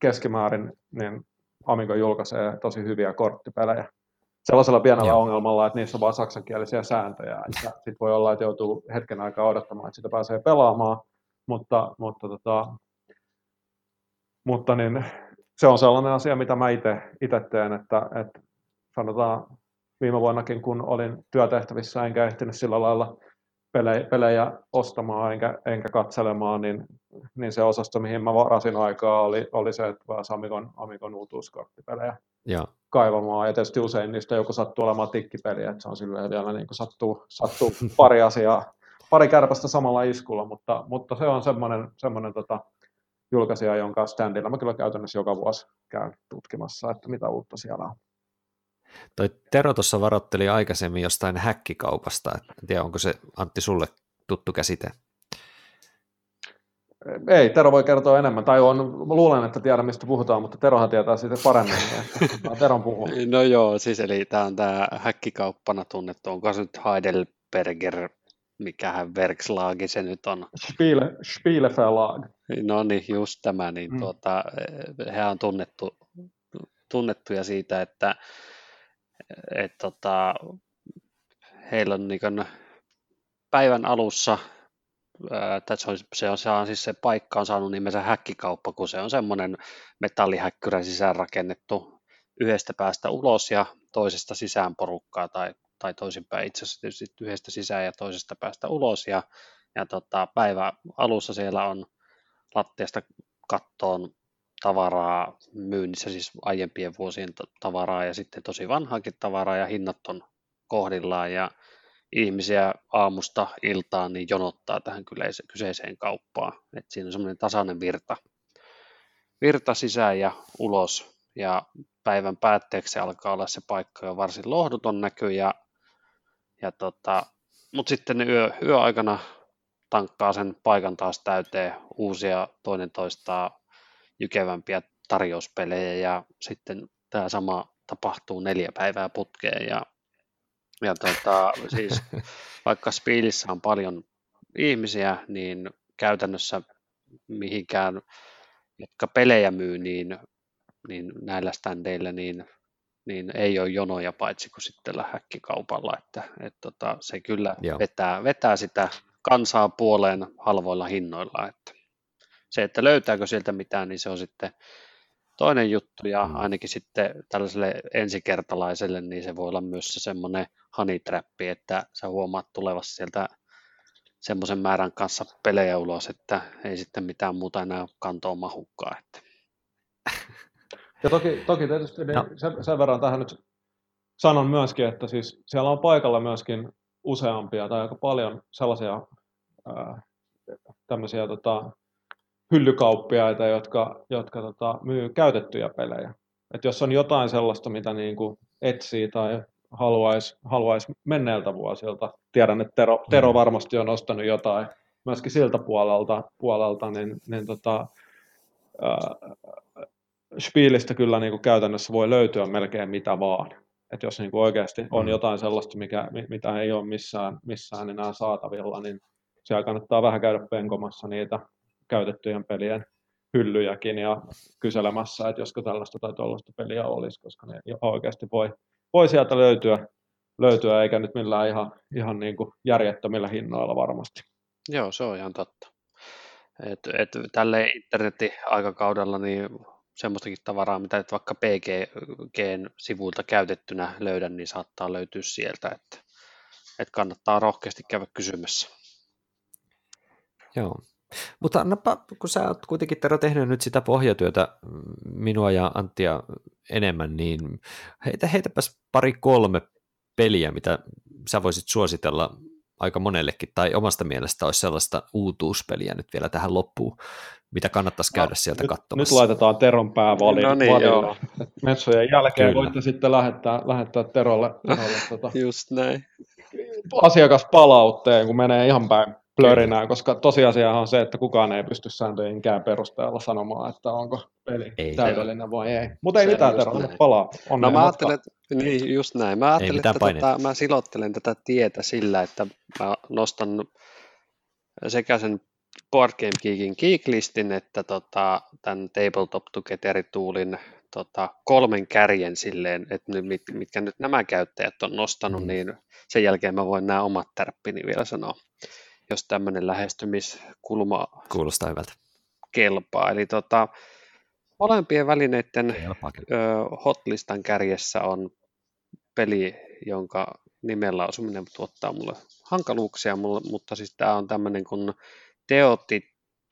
keskimäärin niin Amigo julkaisee tosi hyviä korttipelejä. Sellaisella pienellä Joo. ongelmalla, että niissä on vain saksankielisiä sääntöjä. Sitten voi olla, että joutuu hetken aikaa odottamaan, että sitä pääsee pelaamaan, mutta, mutta, tota, mutta niin, se on sellainen asia, mitä mä itse teen, että, että sanotaan viime vuonnakin, kun olin työtehtävissä, enkä ehtinyt sillä lailla pelejä, pelejä ostamaan enkä, enkä katselemaan, niin, niin se osasto, mihin mä varasin aikaa, oli, oli se, että pääsi Amigon, Amigon uutuuskorttipelejä Joo. kaivamaan, ja tietysti usein niistä joku sattuu olemaan tikkipeliä, että se on silleen vielä niin kuin sattuu, sattuu pari asiaa, pari kärpästä samalla iskulla, mutta, mutta se on semmoinen, semmoinen tota, julkaisija, jonka standilla mä kyllä käytännössä joka vuosi käyn tutkimassa, että mitä uutta siellä on. Toi Tero tuossa varoitteli aikaisemmin jostain häkkikaupasta. En tiedä, onko se Antti sulle tuttu käsite? Ei, Tero voi kertoa enemmän, tai on, luulen, että tiedän mistä puhutaan, mutta Terohan tietää siitä paremmin, että Teron puhuu. No joo, siis eli tämä on tämä häkkikauppana tunnettu, onko se nyt Heidelberger, mikähän Verkslagi se nyt on? Spiele, Spieleverlag. No niin, just tämä, niin mm. tuota, he on tunnettu, tunnettuja siitä, että et, tota, heillä on niin päivän alussa että se on, se, on, se on siis se paikka on saanut nimensä häkkikauppa, kun se on semmoinen metallihäkkyrä sisään rakennettu yhdestä päästä ulos ja toisesta sisään porukkaa tai, tai toisinpäin. Itse asiassa tietysti yhdestä sisään ja toisesta päästä ulos. Ja, ja tota, päivä alussa siellä on lattiasta kattoon tavaraa myynnissä, siis aiempien vuosien tavaraa ja sitten tosi vanhaakin tavaraa ja hinnat on kohdillaan. Ja ihmisiä aamusta iltaan niin jonottaa tähän kyseiseen kauppaan. Et siinä on semmoinen tasainen virta, virta sisään ja ulos. Ja päivän päätteeksi alkaa olla se paikka jo varsin lohduton näky ja, ja tota, mutta sitten ne yö, yöaikana tankkaa sen paikan taas täyteen uusia toinen toistaa jykevämpiä tarjouspelejä ja sitten tämä sama tapahtuu neljä päivää putkeen ja ja tota, siis vaikka Spiilissä on paljon ihmisiä, niin käytännössä mihinkään, jotka pelejä myy, niin, niin näillä standeilla niin, niin ei ole jonoja paitsi kuin sitten häkkikaupalla, että et tota, se kyllä vetää, vetää sitä kansaa puoleen halvoilla hinnoilla, että se, että löytääkö sieltä mitään, niin se on sitten toinen juttu ja mm. ainakin sitten tällaiselle ensikertalaiselle, niin se voi olla myös se semmoinen hanitrappi, että sä huomaat tulevassa sieltä semmoisen määrän kanssa pelejä ulos, että ei sitten mitään muuta enää kantoa mahukkaa. Että. Ja toki, toki tietysti niin no. sen, sen verran tähän nyt sanon myöskin, että siis siellä on paikalla myöskin useampia tai aika paljon sellaisia ää, tämmöisiä tota, hyllykauppiaita, jotka, jotka tota, myy käytettyjä pelejä. Et jos on jotain sellaista, mitä niin kuin etsii tai haluaisi haluais menneiltä vuosilta, tiedän, että Tero, Tero mm. varmasti on ostanut jotain myöskin siltä puolelta, puolelta niin, niin tota, äh, Spielistä kyllä niin kuin käytännössä voi löytyä melkein mitä vaan. Et jos niin kuin oikeasti on mm. jotain sellaista, mikä, mitä ei ole missään, missään enää saatavilla, niin siellä kannattaa vähän käydä penkomassa niitä käytettyjen pelien hyllyjäkin ja kyselemässä, että josko tällaista tai tuollaista peliä olisi, koska ne oikeasti voi, voi sieltä löytyä, löytyä, eikä nyt millään ihan, ihan niin kuin järjettömillä hinnoilla varmasti. Joo, se on ihan totta. Et, et tälle internetin aikakaudella niin semmoistakin tavaraa, mitä et vaikka PGGn sivuilta käytettynä löydän, niin saattaa löytyä sieltä, että, että kannattaa rohkeasti käydä kysymässä. Joo, mutta annapa, kun sä oot kuitenkin Tero tehnyt nyt sitä pohjatyötä minua ja Anttia enemmän, niin heitä, heitäpäs pari kolme peliä, mitä sä voisit suositella aika monellekin, tai omasta mielestä olisi sellaista uutuuspeliä nyt vielä tähän loppuun, mitä kannattaisi käydä no, sieltä nyt, katsomassa. Nyt laitetaan Teron pää vali, no niin, joo. Metsojen jälkeen Kyllä. voitte sitten lähettää, lähettää Terolle, Terolle tota, Just näin. asiakaspalautteen, kun menee ihan päin plörinää, koska tosiasia on se, että kukaan ei pysty sääntöjenkään perusteella sanomaan, että onko peli ei, täydellinen vai ei. Mutta ei mitään, Tero, palaa. no mä ajattelen, että, niin just näin. Mä ajattelen, että tota, mä silottelen tätä tietä sillä, että mä nostan sekä sen Board Game Geekin Geeklistin, että tota, tämän Tabletop Together Toolin tota, kolmen kärjen silleen, että nyt, mit, mitkä nyt nämä käyttäjät on nostanut, mm. niin sen jälkeen mä voin nämä omat tärppini vielä sanoa jos tämmöinen lähestymiskulma Kuulostaa hyvältä. kelpaa. Eli tota, molempien välineiden ö, hotlistan kärjessä on peli, jonka nimellä lausuminen tuottaa mulle hankaluuksia, mulle, mutta siis tämä on tämmöinen kuin Teotit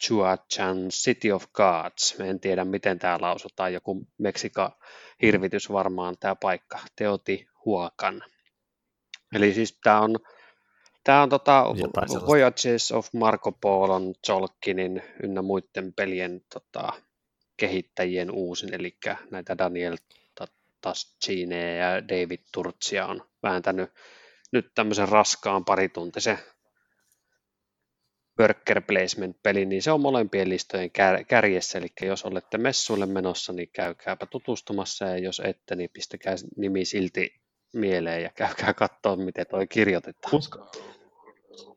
Chuachan City of Gods. En tiedä, miten tämä lausutaan. Joku Meksika hirvitys varmaan tämä paikka. Teoti Huakan. Eli siis tämä on, tämä on tota Voyages of Marco Polon, Jolkinin ynnä muiden pelien tota, kehittäjien uusin, eli näitä Daniel Tascine ja David Turtsia on vääntänyt nyt tämmöisen raskaan parituntisen worker placement-peli, niin se on molempien listojen kär- kärjessä, eli jos olette messuille menossa, niin käykääpä tutustumassa, ja jos ette, niin pistäkää nimi silti mieleen ja käykää katsoa, miten toi kirjoitetaan. Uska.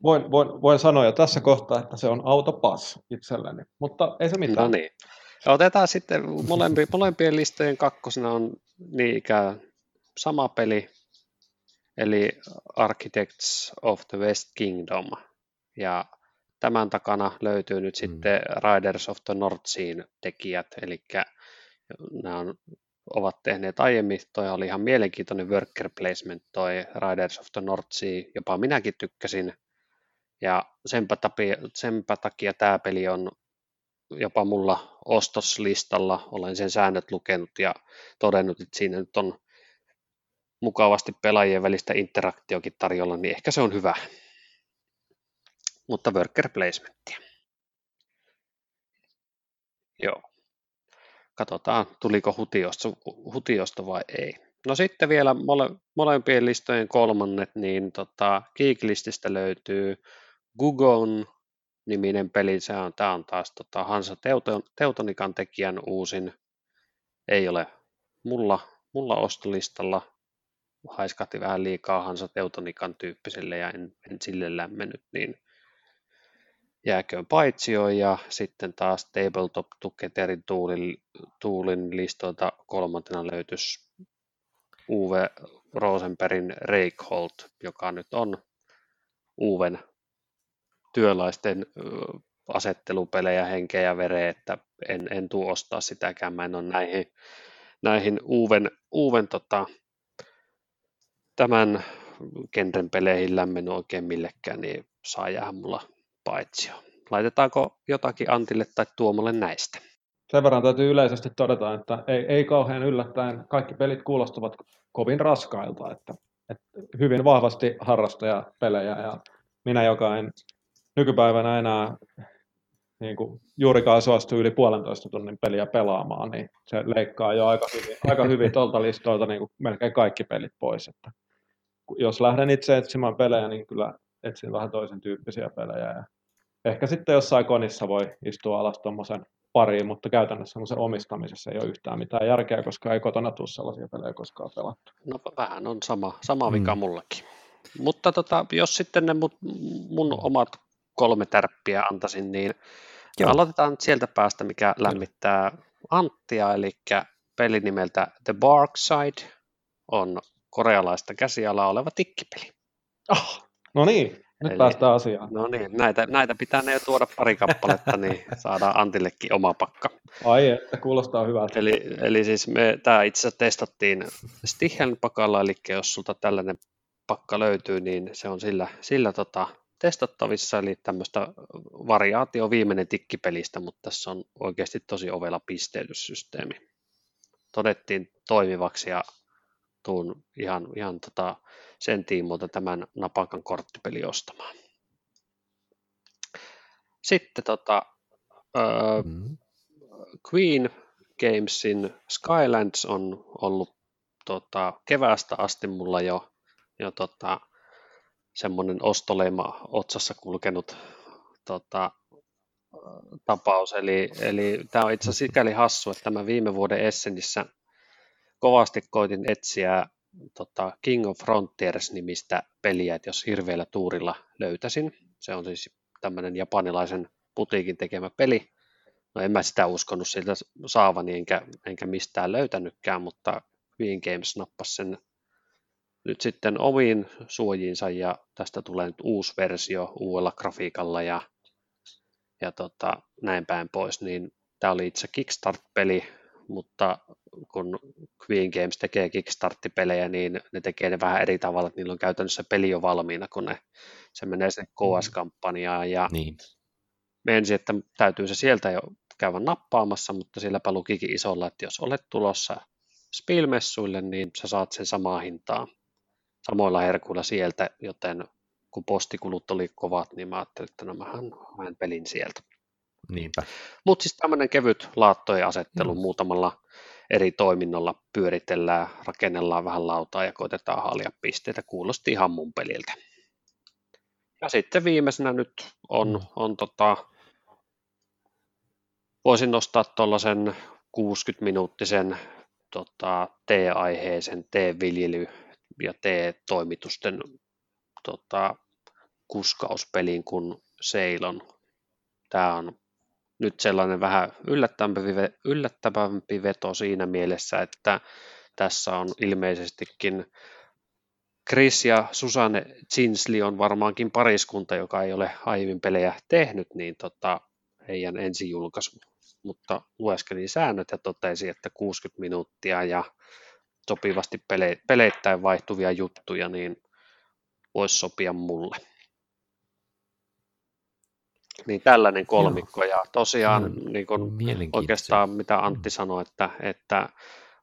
Voin, voin, voin sanoa jo tässä kohtaa, että se on autopass itselleni, mutta ei se mitään. No niin. Otetaan sitten molempi, molempien listojen kakkosena on niin ikään sama peli, eli Architects of the West Kingdom. Ja tämän takana löytyy nyt mm. sitten Riders of the North Sea tekijät, eli nämä on, ovat tehneet aiemmin, toi oli ihan mielenkiintoinen worker placement, toi Riders of the North Sea, jopa minäkin tykkäsin, ja senpä takia, senpä takia tämä peli on jopa mulla ostoslistalla, olen sen säännöt lukenut ja todennut, että siinä nyt on mukavasti pelaajien välistä interaktiokin tarjolla, niin ehkä se on hyvä. Mutta worker placementia. Joo. Katsotaan, tuliko hutiosta, hutiosta vai ei. No sitten vielä mole, molempien listojen kolmannet, niin tota, Geeklististä löytyy Gugon niminen peli. Se on, tämä on taas tota Hansa Teuton, Teutonikan tekijän uusin. Ei ole mulla, mulla ostolistalla. Haiskahti vähän liikaa Hansa Teutonikan tyyppiselle ja en, en sille lämmennyt, niin jääköön paitsio ja sitten taas Tabletop Togetherin tuulin, tuulin listoilta kolmantena löytyisi Uwe Rosenbergin Reikholt, joka nyt on Uven työläisten asettelupelejä henkeä ja vereä, että en, en tuu ostaa sitäkään. Mä en ole näihin, näihin uuden, uuden tota, tämän genren peleihin lämmennyt oikein millekään, niin saa jäädä mulla paitsio. Laitetaanko jotakin Antille tai Tuomolle näistä? Sen verran täytyy yleisesti todeta, että ei, ei kauhean yllättäen kaikki pelit kuulostavat kovin raskailta, että, että hyvin vahvasti harrastajapelejä ja minä, joka en nykypäivänä enää niin kuin juurikaan suostu yli puolentoista tunnin peliä pelaamaan, niin se leikkaa jo aika hyvin, aika hyvin tuolta listoilta niin kuin melkein kaikki pelit pois. Että jos lähden itse etsimään pelejä, niin kyllä etsin vähän toisen tyyppisiä pelejä. Ja ehkä sitten jossain konissa voi istua alas tuommoisen pariin, mutta käytännössä semmoisen omistamisessa ei ole yhtään mitään järkeä, koska ei kotona tule sellaisia pelejä koskaan pelattu. No vähän on sama, sama vika mm. mullakin. Mutta tota, jos sitten ne mun, mun omat kolme tärppiä antaisin, niin Joo. aloitetaan sieltä päästä, mikä lämmittää Anttia, eli peli nimeltä The Bark Side on korealaista käsialaa oleva tikkipeli. Oh, no niin, nyt eli, päästään asiaan. No niin, näitä, näitä pitää ne jo tuoda pari kappaletta, niin saadaan Antillekin oma pakka. Ai että, kuulostaa hyvältä. Eli, eli siis me tämä itse asiassa testattiin Stihen pakalla, eli jos sulta tällainen pakka löytyy, niin se on sillä, sillä tota, testattavissa, eli tämmöistä variaatio viimeinen tikkipelistä, mutta tässä on oikeasti tosi ovela pisteytyssysteemi. Todettiin toimivaksi ja tuun ihan, ihan tota sen tiimoilta tämän napakan korttipeli ostamaan. Sitten tota, uh, mm. Queen Gamesin Skylands on ollut tota, keväästä asti mulla jo, jo tota, semmoinen ostoleima otsassa kulkenut tota, tapaus. Eli, eli tämä on itse asiassa sikäli hassu, että mä viime vuoden Essenissä kovasti koitin etsiä tota, King of Frontiers-nimistä peliä, että jos hirveällä tuurilla löytäisin. Se on siis tämmöinen japanilaisen putiikin tekemä peli. No en mä sitä uskonut siltä saavani, enkä, enkä mistään löytänytkään, mutta Queen Games nappasi sen nyt sitten omiin suojiinsa ja tästä tulee nyt uusi versio uudella grafiikalla ja, ja tota, näin päin pois, niin tämä oli itse Kickstart-peli, mutta kun Queen Games tekee Kickstart-pelejä, niin ne tekee ne vähän eri tavalla, että niillä on käytännössä peli jo valmiina, kun ne, se menee sinne KS-kampanjaan ja, niin. ensin, että täytyy se sieltä jo käydä nappaamassa, mutta silläpä lukikin isolla, että jos olet tulossa Spielmessuille, niin sä saat sen samaa hintaa samoilla herkuilla sieltä, joten kun postikulut oli kovat, niin mä ajattelin, että no mähän haen pelin sieltä. Niinpä. Mutta siis tämmöinen kevyt laattojen asettelu mm. muutamalla eri toiminnolla pyöritellään, rakennellaan vähän lautaa ja koitetaan haalia pisteitä. Kuulosti ihan mun peliltä. Ja sitten viimeisenä nyt on, mm. on tota, voisin nostaa tuollaisen 60-minuuttisen tota, T-aiheisen T-viljely- ja T-toimitusten tota, kuskauspelin kuin Seilon. Tämä on nyt sellainen vähän yllättävämpi, yllättävämpi veto siinä mielessä, että tässä on ilmeisestikin Chris ja Susanne Zinsley on varmaankin pariskunta, joka ei ole aiemmin pelejä tehnyt, niin tota, heidän ensijulkaisu. Mutta lueskelin säännöt ja totesi, että 60 minuuttia ja sopivasti pele- peleittäin vaihtuvia juttuja, niin voisi sopia mulle. Niin tällainen kolmikko Joo. ja tosiaan no, niin kun oikeastaan mitä Antti sanoi, että, että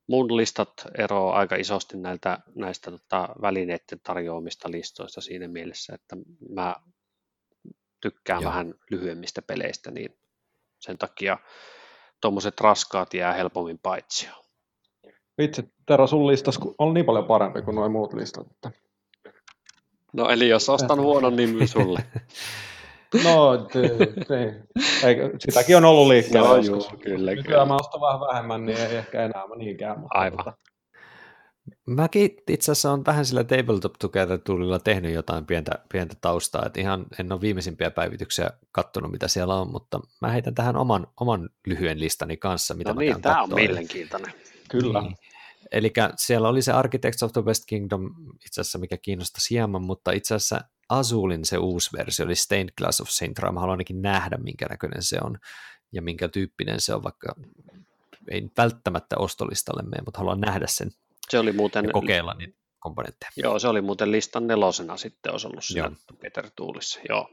mun listat eroavat aika isosti näiltä, näistä tota, välineiden tarjoamista listoista siinä mielessä, että mä tykkään Joo. vähän lyhyemmistä peleistä, niin sen takia tuommoiset raskaat jää helpommin paitsi. Vitsi, Tero, sun listas on niin paljon parempi kuin nuo muut listat. No eli jos ostan huonon, niin sulle. No, eikö, sitäkin on ollut liikkeellä no, joskus. Juu, kyllä, Nykyään kyllä. mä ostan vähän vähemmän, niin ei ehkä enää niinkään. Mutta Aivan. Tota... Mäkin itse asiassa on vähän sillä Tabletop Together tulilla tehnyt jotain pientä, pientä taustaa, että ihan en ole viimeisimpiä päivityksiä kattonut, mitä siellä on, mutta mä heitän tähän oman, oman lyhyen listani kanssa, mitä no mä niin, tämä on mielenkiintoinen. Kyllä. Niin. Eli siellä oli se Architects of the West Kingdom itse asiassa, mikä kiinnosti hieman, mutta itse asiassa Azulin se uusi versio oli Stained Glass of Sintra. Mä haluan ainakin nähdä, minkä näköinen se on ja minkä tyyppinen se on, vaikka ei välttämättä ostolistalle mene, mutta haluan nähdä sen se oli muuten, ja kokeilla niitä komponentteja. Joo, se oli muuten listan nelosena sitten, olisi ollut siinä Peter Tuulissa, joo.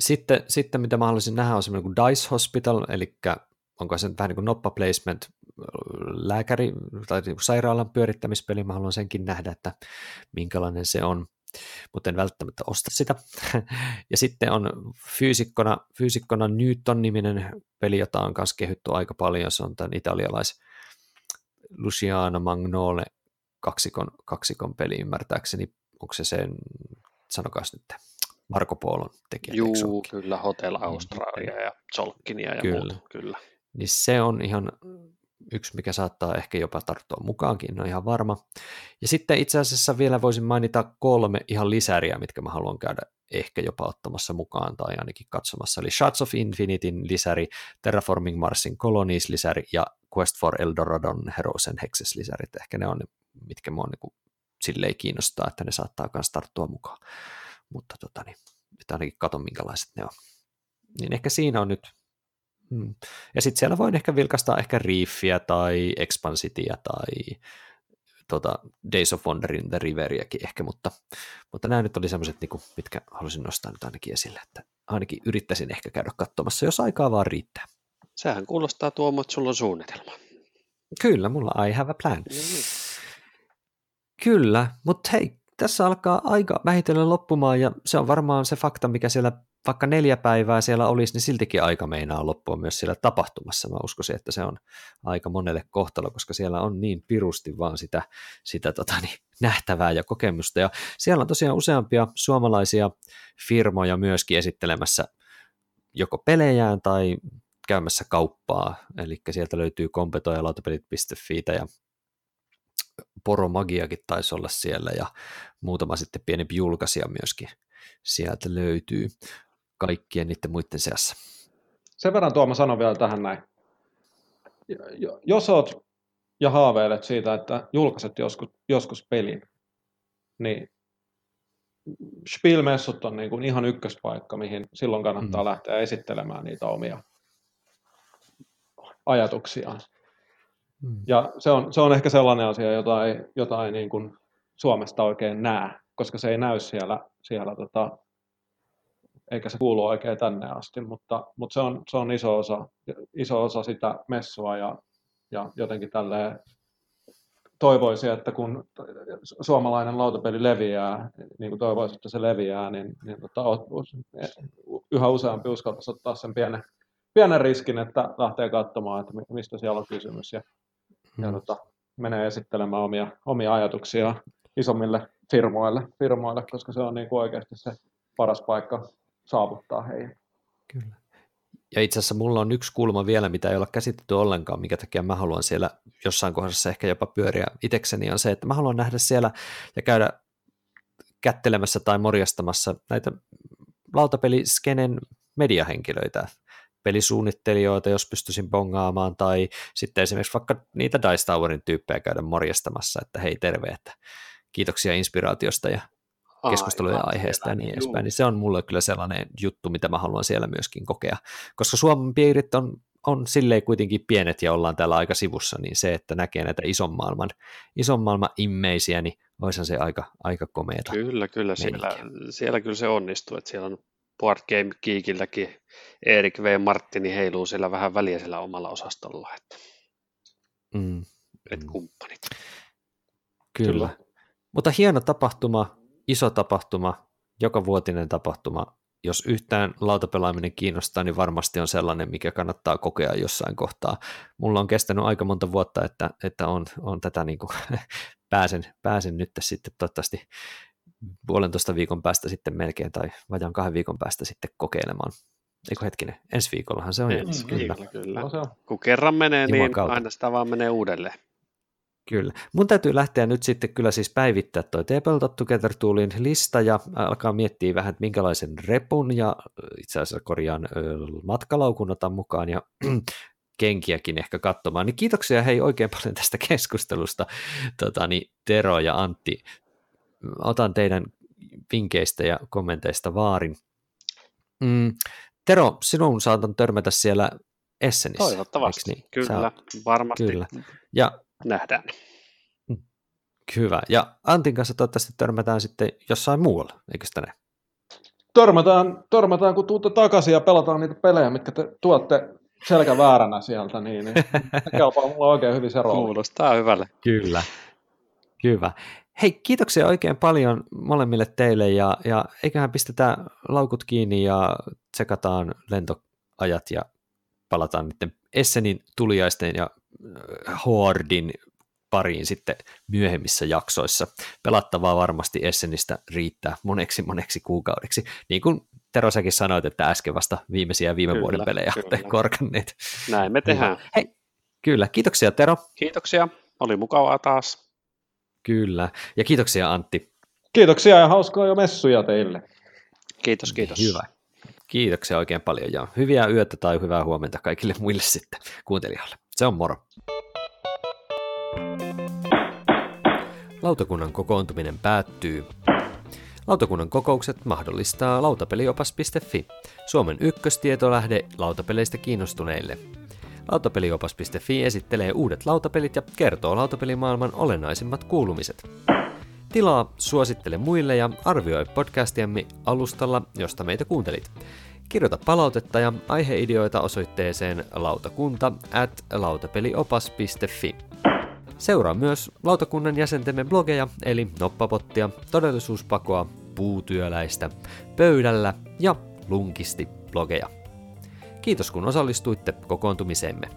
Sitten, sitten mitä mä haluaisin nähdä on semmoinen kuin Dice Hospital, eli onko se vähän niin kuin noppa placement lääkäri tai niin sairaalan pyörittämispeli, mä haluan senkin nähdä, että minkälainen se on mutta en välttämättä osta sitä. ja sitten on fyysikkona, fyysikkona Newton-niminen peli, jota on myös kehytty aika paljon. Se on tämän italialais Luciano Magnole kaksikon, kaksikon peli ymmärtääkseni. Onko se sen, sanokaa nyt, Marko Polon tekijä. Juu, kyllä, Hotel niin, Australia ja Zolkinia ja kyllä. muuta, kyllä. Niin se on ihan yksi, mikä saattaa ehkä jopa tarttua mukaankin, no ihan varma. Ja sitten itse asiassa vielä voisin mainita kolme ihan lisäriä, mitkä mä haluan käydä ehkä jopa ottamassa mukaan tai ainakin katsomassa. Eli Shots of Infinityn lisäri, Terraforming Marsin Colonies lisäri ja Quest for Eldoradon Heroes and Hexes lisärit. Ehkä ne on ne, mitkä mua niin silleen kiinnostaa, että ne saattaa myös tarttua mukaan. Mutta tota niin, että ainakin katon minkälaiset ne on. Niin ehkä siinä on nyt Hmm. Ja sitten siellä voin ehkä vilkastaa ehkä Reefia tai Expansitia tai tota Days of Wonderin The Riveriäkin ehkä, mutta, mutta nämä nyt oli sellaiset, niin mitkä halusin nostaa nyt ainakin esille, että ainakin yrittäisin ehkä käydä katsomassa, jos aikaa vaan riittää. Sehän kuulostaa Tuomo, että sulla on suunnitelma. Kyllä, mulla I have a plan. Mm. Kyllä, mutta hei, tässä alkaa aika vähitellen loppumaan ja se on varmaan se fakta, mikä siellä vaikka neljä päivää siellä olisi, niin siltikin aika meinaa loppua myös siellä tapahtumassa. Mä uskoisin, että se on aika monelle kohtalo, koska siellä on niin pirusti vaan sitä, sitä tota, niin, nähtävää ja kokemusta. Ja siellä on tosiaan useampia suomalaisia firmoja myöskin esittelemässä joko pelejään tai käymässä kauppaa. Eli sieltä löytyy Kompeto lautapelit.fi ja Poromagiakin taisi olla siellä ja muutama sitten pienempi julkaisija myöskin sieltä löytyy kaikkien niiden muiden seassa. Sen verran Tuoma sanon vielä tähän näin. Jos oot ja haaveilet siitä, että julkaiset joskus, joskus pelin, niin Spielmessut on niin kuin ihan ykköspaikka, mihin silloin kannattaa mm. lähteä esittelemään niitä omia ajatuksiaan. Mm. Ja se on, se on ehkä sellainen asia, jota ei, jota ei niin kuin Suomesta oikein näe, koska se ei näy siellä, siellä tota eikä se kuulu oikein tänne asti, mutta, mutta se, on, se on iso osa, iso osa sitä messua ja, ja jotenkin tälleen toivoisin, että kun suomalainen lautapeli leviää, niin kuin toivoisin, että se leviää, niin, niin tota, yhä useampi uskaltaisi ottaa sen pienen, pienen riskin, että lähtee katsomaan, että mistä siellä on kysymys ja, mm. ja tota, menee esittelemään omia, omia ajatuksia isommille firmoille, firmoille, koska se on niin kuin oikeasti se paras paikka saavuttaa heidän. Kyllä. Ja itse asiassa mulla on yksi kulma vielä, mitä ei ole käsitetty ollenkaan, mikä takia mä haluan siellä jossain kohdassa ehkä jopa pyöriä itsekseni, on se, että mä haluan nähdä siellä ja käydä kättelemässä tai morjastamassa näitä lautapeliskenen mediahenkilöitä, pelisuunnittelijoita, jos pystyisin bongaamaan, tai sitten esimerkiksi vaikka niitä Dice Towerin tyyppejä käydä morjastamassa, että hei terve, että kiitoksia inspiraatiosta ja keskustelujen aiheesta ja niin edespäin, niin se on mulle kyllä sellainen juttu, mitä mä haluan siellä myöskin kokea, koska Suomen piirit on, on silleen kuitenkin pienet ja ollaan täällä aika sivussa, niin se, että näkee näitä ison maailman, ison maailman immeisiä, niin olisihan se aika, aika komeeta. Kyllä, kyllä, siellä, siellä kyllä se onnistuu, että siellä on Board Game Geekilläkin Erik V. Martini heiluu siellä vähän väliä siellä omalla osastolla, että, mm. että kumppanit. Kyllä. Kyllä. Mutta hieno tapahtuma, iso tapahtuma, joka vuotinen tapahtuma. Jos yhtään lautapelaaminen kiinnostaa, niin varmasti on sellainen, mikä kannattaa kokea jossain kohtaa. Mulla on kestänyt aika monta vuotta, että, että on, on tätä niin kuin, pääsen, pääsen nyt sitten toivottavasti puolentoista viikon päästä sitten melkein tai vajaan kahden viikon päästä sitten kokeilemaan. Eikö hetkinen, ensi viikollahan se on. Ensi kyllä. kyllä. kyllä. Kun kerran menee, Juman niin kautta. aina sitä vaan menee uudelleen. Kyllä. Mun täytyy lähteä nyt sitten kyllä siis päivittää toi Tabletop Together Toolin lista ja alkaa miettiä vähän, että minkälaisen repun ja itse asiassa korjaan matkalaukun otan mukaan ja kenkiäkin ehkä katsomaan. Niin kiitoksia hei oikein paljon tästä keskustelusta, tota, niin Tero ja Antti. Otan teidän vinkkeistä ja kommenteista vaarin. Mm, Tero, sinun saatan törmätä siellä Essenissä. Toivottavasti, niin? kyllä, Sä, varmasti. Kyllä. Ja nähdään. Mm. Hyvä. Ja Antin kanssa toivottavasti törmätään sitten jossain muualla, eikö sitä näin? Törmätään, törmätään, kun tuutte takaisin ja pelataan niitä pelejä, mitkä te tuotte selkä vääränä sieltä, niin, niin kelpaa mulla oikein hyvin se rooli. Kuulostaa hyvälle. Kyllä. Hyvä. Hei, kiitoksia oikein paljon molemmille teille ja, ja eiköhän pistetään laukut kiinni ja tsekataan lentoajat ja palataan niiden Essenin tuliaisten ja Hordin pariin sitten myöhemmissä jaksoissa. Pelattavaa varmasti Essenistä riittää moneksi moneksi kuukaudeksi. Niin kuin Tero säkin sanoit, että äsken vasta viimeisiä viime kyllä, vuoden pelejä olette korkanneet. Näin me tehdään. Hei, kyllä, kiitoksia Tero. Kiitoksia, oli mukavaa taas. Kyllä, ja kiitoksia Antti. Kiitoksia ja hauskaa jo messuja teille. Kiitos, kiitos. Hyvä. Kiitoksia oikein paljon ja hyviä yötä tai hyvää huomenta kaikille muille sitten kuuntelijoille. Se on moro. Lautakunnan kokoontuminen päättyy. Lautakunnan kokoukset mahdollistaa lautapeliopas.fi, Suomen ykköstietolähde lautapeleistä kiinnostuneille. Lautapeliopas.fi esittelee uudet lautapelit ja kertoo lautapelimaailman olennaisimmat kuulumiset. Tilaa, suosittele muille ja arvioi podcastiamme alustalla, josta meitä kuuntelit. Kirjoita palautetta ja aiheideoita osoitteeseen lautakunta at lautapeliopas.fi. Seuraa myös lautakunnan jäsentemme blogeja, eli Noppapottia, Todellisuuspakoa, Puutyöläistä, Pöydällä ja Lunkisti blogeja. Kiitos kun osallistuitte kokoontumiseemme.